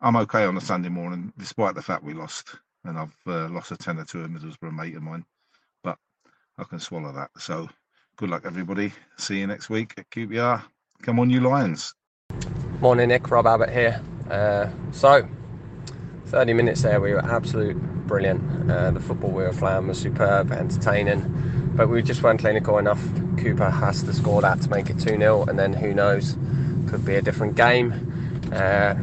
I'm okay on a Sunday morning, despite the fact we lost. And I've uh, lost a tenner to a Middlesbrough mate of mine. But I can swallow that. So good luck, everybody. See you next week at QPR. Come on, you Lions. Morning, Nick. Rob Abbott here. Uh, so, 30 minutes there, we were absolute brilliant. Uh, the football we were playing was superb, entertaining, but we just weren't clinical enough. Cooper has to score that to make it 2 0, and then who knows, could be a different game. Uh,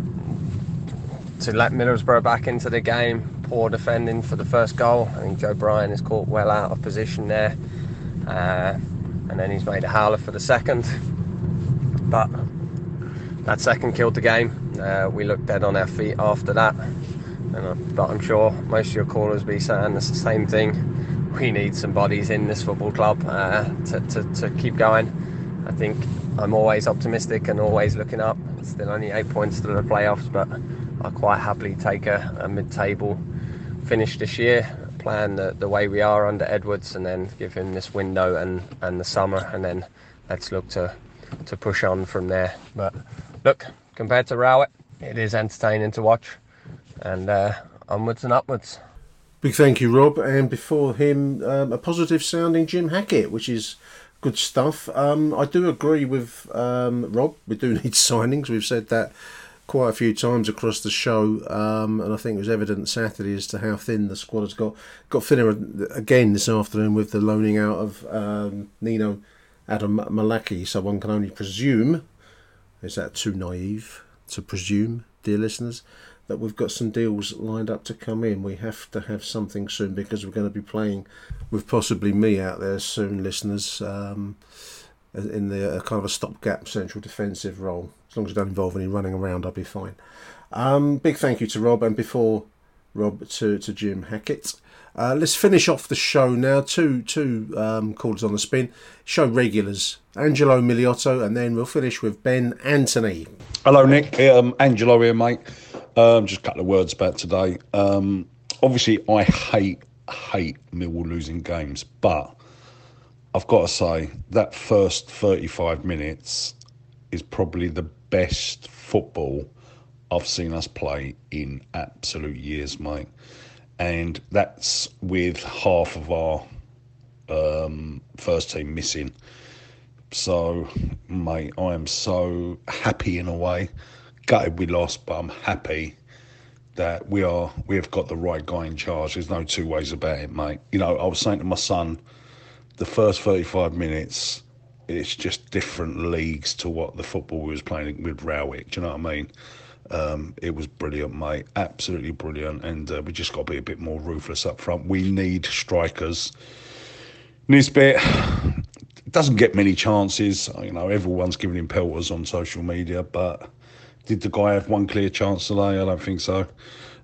to let Middlesbrough back into the game, poor defending for the first goal. I think Joe Bryan is caught well out of position there. Uh, and then he's made a howler for the second. But that second killed the game. Uh, we looked dead on our feet after that. And, uh, but I'm sure most of your callers will be saying the same thing. We need some bodies in this football club uh, to, to, to keep going. I think I'm always optimistic and always looking up. Still only eight points to the playoffs, but I quite happily take a, a mid-table finish this year, plan the, the way we are under Edwards, and then give him this window and, and the summer, and then let's look to to push on from there. But look, compared to Rowett, it is entertaining to watch, and uh, onwards and upwards. Big thank you, Rob. And before him, um, a positive sounding Jim Hackett, which is good stuff. Um, I do agree with um, Rob. We do need signings. We've said that quite a few times across the show, um, and I think it was evident Saturday as to how thin the squad has got. Got thinner again this afternoon with the loaning out of um, Nino Adom Malaki. So one can only presume, is that too naive to presume, dear listeners, that we've got some deals lined up to come in. We have to have something soon because we're going to be playing with possibly me out there soon, listeners. Um, in the uh, kind of a stopgap central defensive role. As long as it don't involve any running around, I'll be fine. Um, big thank you to Rob, and before Rob to, to Jim Hackett. Uh, let's finish off the show now. Two two um, callers on the spin. Show regulars Angelo Miliotto, and then we'll finish with Ben Anthony. Hello, Nick. Um, Angelo here, mate. Um, just a couple of words about today. Um, obviously, I hate hate Millwall losing games, but I've got to say that first 35 minutes is probably the best football I've seen us play in absolute years, mate. And that's with half of our um, first team missing. So, mate, I am so happy in a way. Gutted we lost, but I'm happy that we are we have got the right guy in charge. There's no two ways about it, mate. You know, I was saying to my son the first 35 minutes, it's just different leagues to what the football we was playing with Rowett. Do you know what I mean? Um, it was brilliant, mate. Absolutely brilliant. And uh, we just got to be a bit more ruthless up front. We need strikers. Nisbet doesn't get many chances. You know, everyone's giving him pelters on social media, but Did the guy have one clear chance today? I don't think so.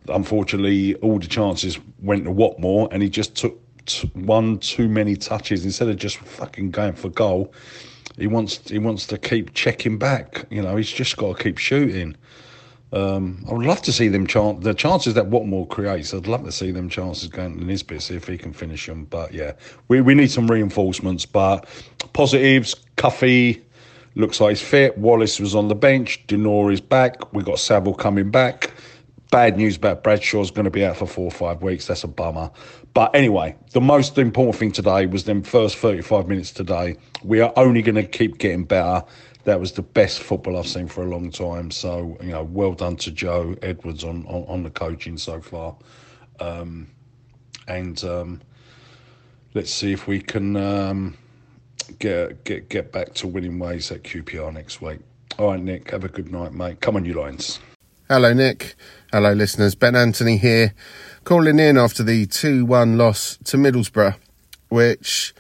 Unfortunately, all the chances went to Watmore, and he just took t- one too many touches instead of just fucking going for goal. He wants he wants to keep checking back. You know, he's just got to keep shooting. Um, I would love to see them chance the chances that Watmore creates. I'd love to see them chances going to Nisbet see if he can finish them. But yeah, we we need some reinforcements. But positives, Cuffy looks like he's fit. Wallace was on the bench. De Norre is back. We got Saville coming back. Bad news about Bradshaw's going to be out for four or five weeks. That's a bummer. But anyway, the most important thing today was them first 35 minutes today. We are only going to keep getting better. That was the best football I've seen for a long time. So, you know, well done to Joe Edwards on, on, on the coaching so far. Um, and um, let's see if we can um, get, get, get back to winning ways at QPR next week. All right, Nick, have a good night, mate. Come on, you Lions. Hello, Nick. Hello, listeners. Ben Anthony here, calling in after the 2 1 loss to Middlesbrough, which,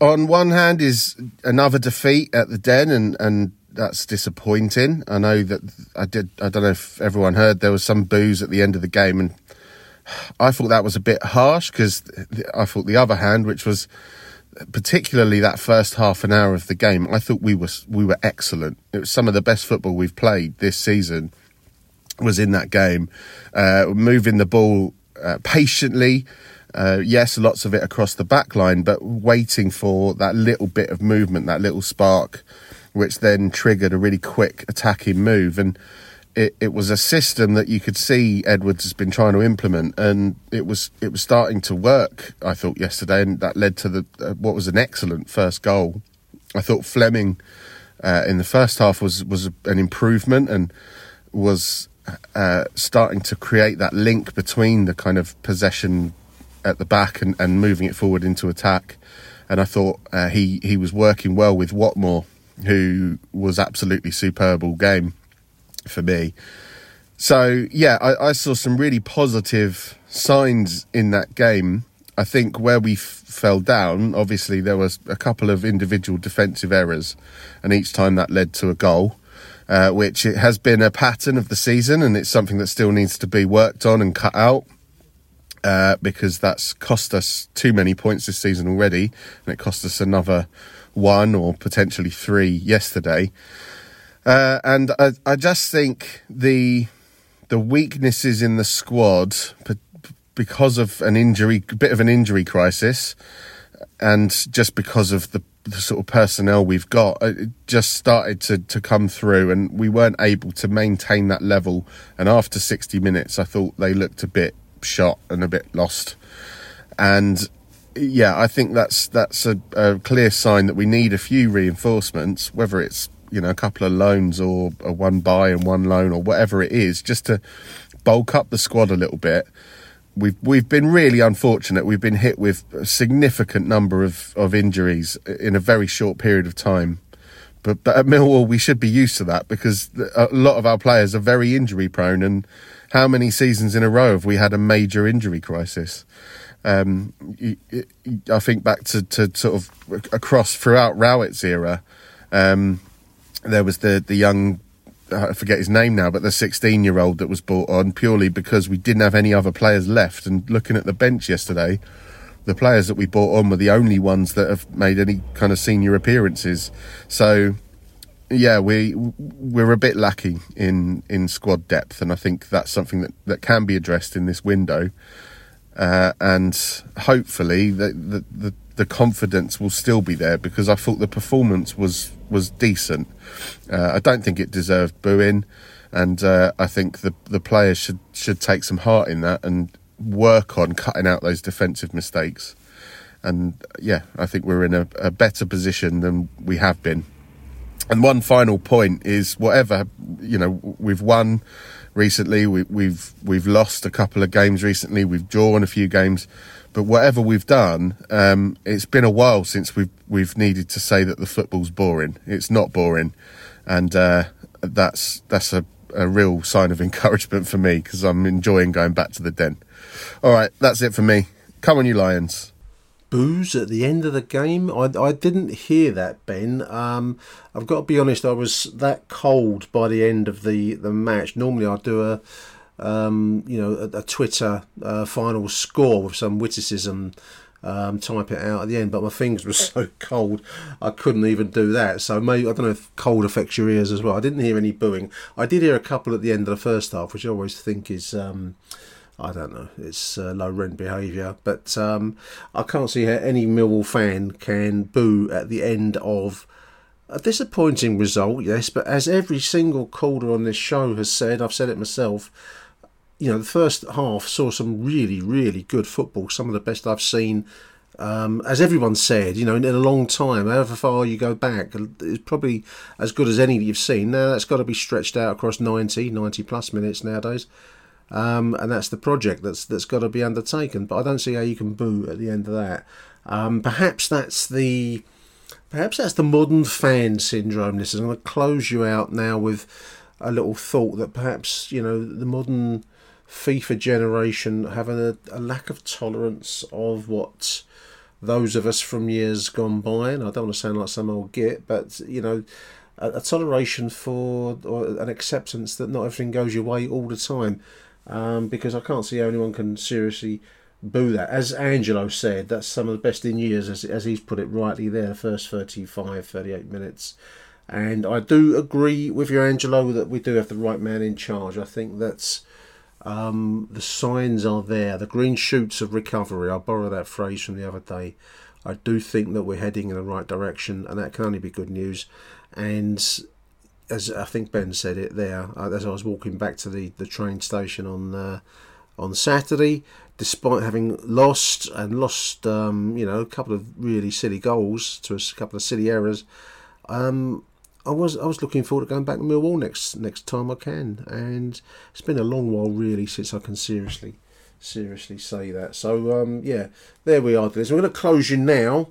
on one hand, is another defeat at the Den, and, and that's disappointing. I know that I did, I don't know if everyone heard, there was some boos at the end of the game, and I thought that was a bit harsh because I thought the other hand, which was particularly that first half an hour of the game, I thought we were we were excellent. It was some of the best football we've played this season. Was in that game, uh, moving the ball uh, patiently. Uh, yes, lots of it across the back line, but waiting for that little bit of movement, that little spark, which then triggered a really quick attacking move. And it, it was a system that you could see Edwards has been trying to implement, and it was it was starting to work. I thought yesterday, and that led to the uh, what was an excellent first goal. I thought Flemming uh, in the first half was was an improvement and was uh, starting to create that link between the kind of possession at the back and, and moving it forward into attack. And I thought uh, he he was working well with Watmore, who was absolutely superb all game for me. So yeah, I, I saw some really positive signs in that game. I think where we f- fell down, obviously there was a couple of individual defensive errors, and each time that led to a goal, uh, which it has been a pattern of the season, and it's something that still needs to be worked on and cut out. Uh, because that's cost us too many points this season already, and it cost us another one or potentially three yesterday. Uh, and I, I just think the the weaknesses in the squad because of an injury, bit of an injury crisis, and just because of the, the sort of personnel we've got, it just started to, to come through, and we weren't able to maintain that level. And after 60 minutes, I thought they looked a bit shot and a bit lost. And yeah, I think that's that's a, a clear sign that we need a few reinforcements, whether it's you know a couple of loans or a one buy and one loan or whatever it is, just to bulk up the squad a little bit. We've we've been really unfortunate. We've been hit with a significant number of, of injuries in a very short period of time. But, but at Millwall, we should be used to that because a lot of our players are very injury prone. And how many seasons in a row have we had a major injury crisis? Um, I think back to, to sort of across throughout Rowett's era. Um, there was the the young I forget his name now, but the 16 year old that was brought on purely because we didn't have any other players left. And looking at the bench yesterday, the players that we brought on were the only ones that have made any kind of senior appearances. So, yeah, we we're a bit lacking in in squad depth, and I think that's something that that can be addressed in this window. Uh, and hopefully, the, the the the confidence will still be there because I thought the performance was was decent. Uh, I don't think it deserved booing, and uh, I think the the players should should take some heart in that and work on cutting out those defensive mistakes. And yeah, I think we're in a, a better position than we have been. And one final point is whatever you know we've won recently, we, we've we've lost a couple of games recently, we've drawn a few games but whatever we've done, um, it's been a while since we've we've needed to say that the football's boring. It's not boring, and uh, that's that's a, a real sign of encouragement for me because I'm enjoying going back to the den. All right, that's it for me. Come on, you Lions. Boos at the end of the game. I, I didn't hear that, Ben. Um, I've got to be honest, I was that cold by the end of the, the match. Normally I do a um, you know a, a Twitter uh, final score with some witticism. Um, type it out at the end, but my fingers were so cold I couldn't even do that. So maybe I don't know if cold affects your ears as well. I didn't hear any booing. I did hear a couple at the end of the first half, which I always think is um, I don't know. It's uh, low rent behaviour, but um, I can't see how any Millwall fan can boo at the end of a disappointing result. Yes, but as every single caller on this show has said, I've said it myself. You know, the first half saw some really, really good football. Some of the best I've seen. Um, as everyone said, you know, in a long time, however far you go back, it's probably as good as any you've seen. Now, that's got to be stretched out across 90, 90 plus minutes nowadays. Um, and that's the project that's that's got to be undertaken. But I don't see how you can boo at the end of that. Um, perhaps that's the perhaps that's the modern fan syndrome. This is I'm going to close you out now with a little thought that perhaps you know the modern FIFA generation have a, a lack of tolerance of what those of us from years gone by, and I don't want to sound like some old git, but you know, a, a toleration for or an acceptance that not everything goes your way all the time um, because I can't see how anyone can seriously boo that. As Angelo said, that's some of the best in years, as, as he's put it rightly there, the first 35, 38 minutes. And I do agree with you, Angelo, that we do have the right man in charge. I think that's um, the signs are there, the green shoots of recovery. I'll borrow that phrase from the other day. I do think that we're heading in the right direction, and that can only be good news. And as I think Ben said it there, uh, as I was walking back to the, the train station on uh, on Saturday, despite having lost and lost, um, you know, a couple of really silly goals to a couple of silly errors, um, I was I was looking forward to going back to Millwall next next time I can, and it's been a long while really since I can seriously seriously say that. So um, yeah, there we are. We're going to close you now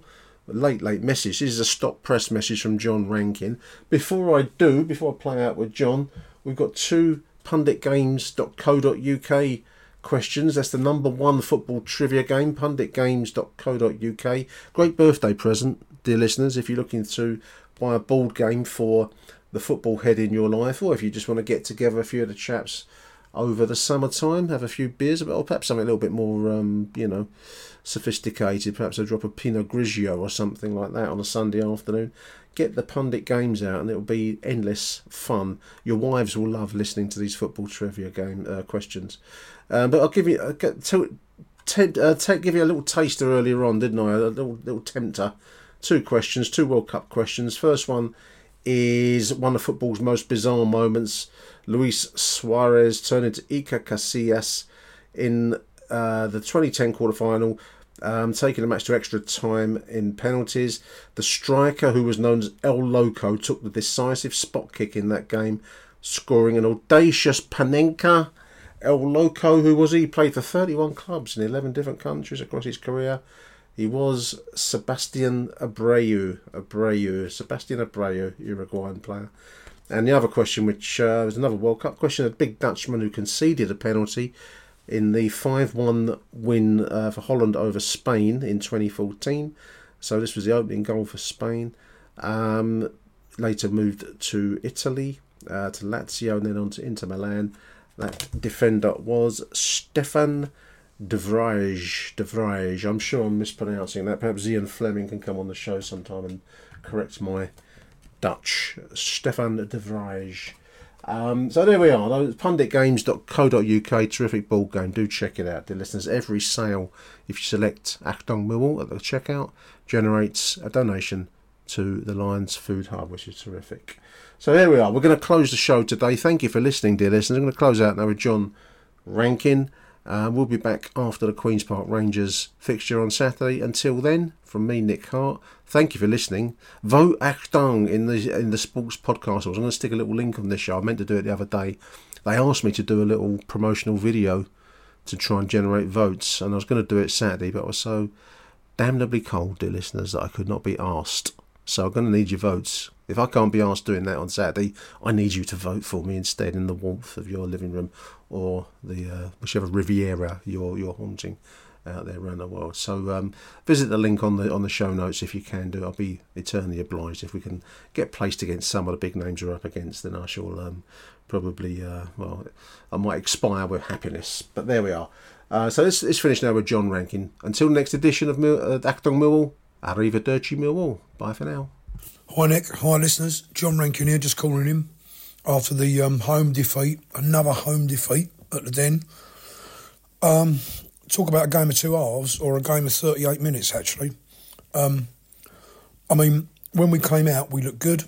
late, late message. This is a stop press message from John Rankin. Before I do, before I play out with John, we've got two punditgames.co.uk questions. That's the number one football trivia game, punditgames.co.uk. Great birthday present, dear listeners, if you're looking to buy a board game for the football head in your life, or if you just want to get together a few of the chaps over the summertime, have a few beers, or perhaps something a little bit more, um, you know, sophisticated, perhaps a drop of Pinot Grigio or something like that on a Sunday afternoon. Get the pundit games out, and it'll be endless fun. Your wives will love listening to these football trivia game uh, questions. Um, but I'll give you uh, to, to, uh, to, give you a little taster earlier on, didn't I? A little, little tempter. Two questions, two World Cup questions. First one is one of football's most bizarre moments. Luis Suarez turning into Iker Casillas in uh, the 2010 quarter final, um, taking the match to extra time in penalties. The striker, who was known as El Loco, took the decisive spot kick in that game, scoring an audacious Panenka. El Loco, who was he? He Played for 31 clubs in 11 different countries across his career. He was Sebastian Abreu. Abreu. Sebastian Abreu, Uruguayan player. And the other question, which uh, was another World Cup question, a big Dutchman who conceded a penalty in the 5 1 win uh, for Holland over Spain in 2014. So this was the opening goal for Spain. Um, later moved to Italy, uh, to Lazio, and then on to Inter Milan. That defender was Stefan De Vrij. De Vrij. I'm sure I'm mispronouncing that. Perhaps Zian Flemming can come on the show sometime and correct my Dutch. Stefan De Vrij. Um, so there we are. Punditgames.co.uk, terrific ball game. Do check it out, dear listeners. Every sale, if you select Achtung Millwall at the checkout, generates a donation to the Lions Food Hub, which is terrific. So there we are. We're going to close the show today. Thank you for listening, dear listeners. I'm going to close out now with John Rankin. Uh, we'll be back after the Queen's Park Rangers fixture on Saturday. Until then, from me, Nick Hart, thank you for listening. Vote Achtung in the in the sports podcast. I was going to stick a little link on this show. I meant to do it the other day. They asked me to do a little promotional video to try and generate votes, and I was going to do it Saturday, but I was so damnably cold, dear listeners, that I could not be asked. So I'm going to need your votes. If I can't be asked doing that on Saturday, I need you to vote for me instead in the warmth of your living room or the uh, whichever Riviera you're you're haunting out there around the world. So um, visit the link on the on the show notes if you can do. I'll be eternally obliged if we can get placed against some of the big names we're up against. Then I shall um, probably uh, well, I might expire with happiness. But there we are. Uh, so let's, let's finish now with John Rankin. Until next edition of Mil- uh, Achtung Millwall, Arrivederci Millwall. Bye for now. Hi Nick, hi listeners. John Rankin here, just calling him after the um, home defeat, another home defeat at the Den. Um, talk about a game of two halves or a game of 38 minutes actually. Um, I mean, when we came out, we looked good.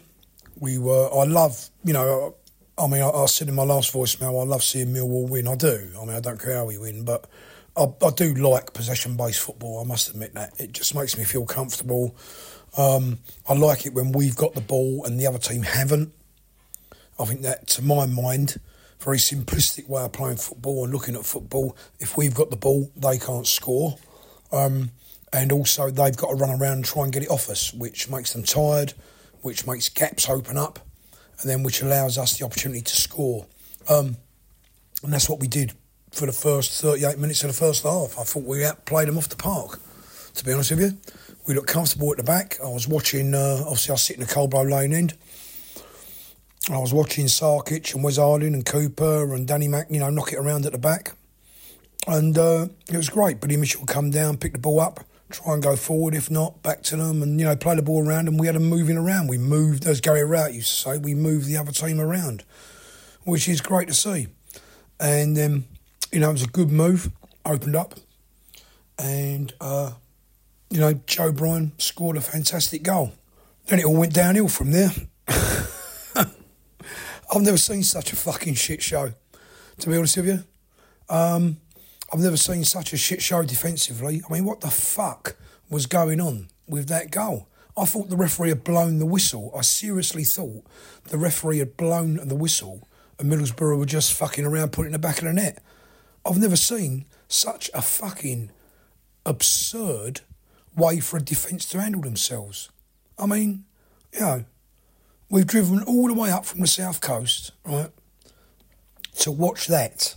We were. I love, you know. I mean, I, I said in my last voicemail, I love seeing Millwall win. I do. I mean, I don't care how we win, but I, I do like possession-based football. I must admit that it just makes me feel comfortable. Um, I like it when we've got the ball and the other team haven't. I think that, to my mind, very simplistic way of playing football and looking at football. If we've got the ball, they can't score. Um, and also, they've got to run around and try and get it off us, which makes them tired, which makes gaps open up, and then which allows us the opportunity to score. Um, and that's what we did for the first 38 minutes of the first half. I thought we outplayed them off the park, to be honest with you. We looked comfortable at the back. I was watching, uh, obviously, I was sitting in the Cold Blow Lane end. I was watching Sarkic and Wes Harding and Cooper and Danny Mack, you know, knock it around at the back. And uh, it was great. Billy Mitchell would come down, pick the ball up, try and go forward. If not, back to them and, you know, play the ball around. And we had them moving around. We moved, as Gary Rowett used to say, we moved the other team around, which is great to see. And, um, you know, it was a good move, opened up. And, uh, you know, Joe Bryan scored a fantastic goal. Then it all went downhill from there. I've never seen such a fucking shit show, to be honest with you. Um, I've never seen such a shit show defensively. I mean, what the fuck was going on with that goal? I thought the referee had blown the whistle. I seriously thought the referee had blown the whistle and Middlesbrough were just fucking around putting the back of the net. I've never seen such a fucking absurd way for a defence to handle themselves. I mean, you know, we've driven all the way up from the south coast, right, to watch that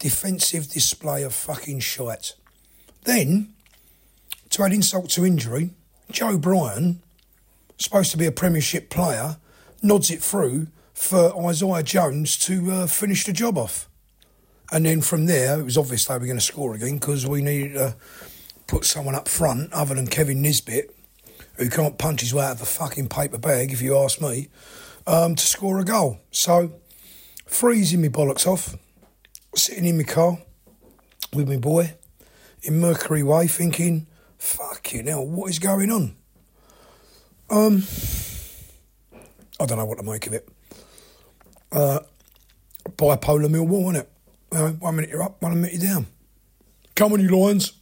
defensive display of fucking shite. Then, to add insult to injury, Joe Bryan, supposed to be a Premiership player, nods it through for Isaiah Jones to uh, finish the job off. And then from there, it was obvious they were going to score again because we needed to put someone up front other than Kevin Nisbet, who can't punch his way out of a fucking paper bag, if you ask me, um, to score a goal. So, freezing me bollocks off, sitting in my car with my boy in Mercury Way, thinking, fucking hell, what is going on? Um, I don't know what to make of it. Uh, bipolar Millwall, isn't it? Uh, one minute you're up, one minute you're down. Come on, you Lions.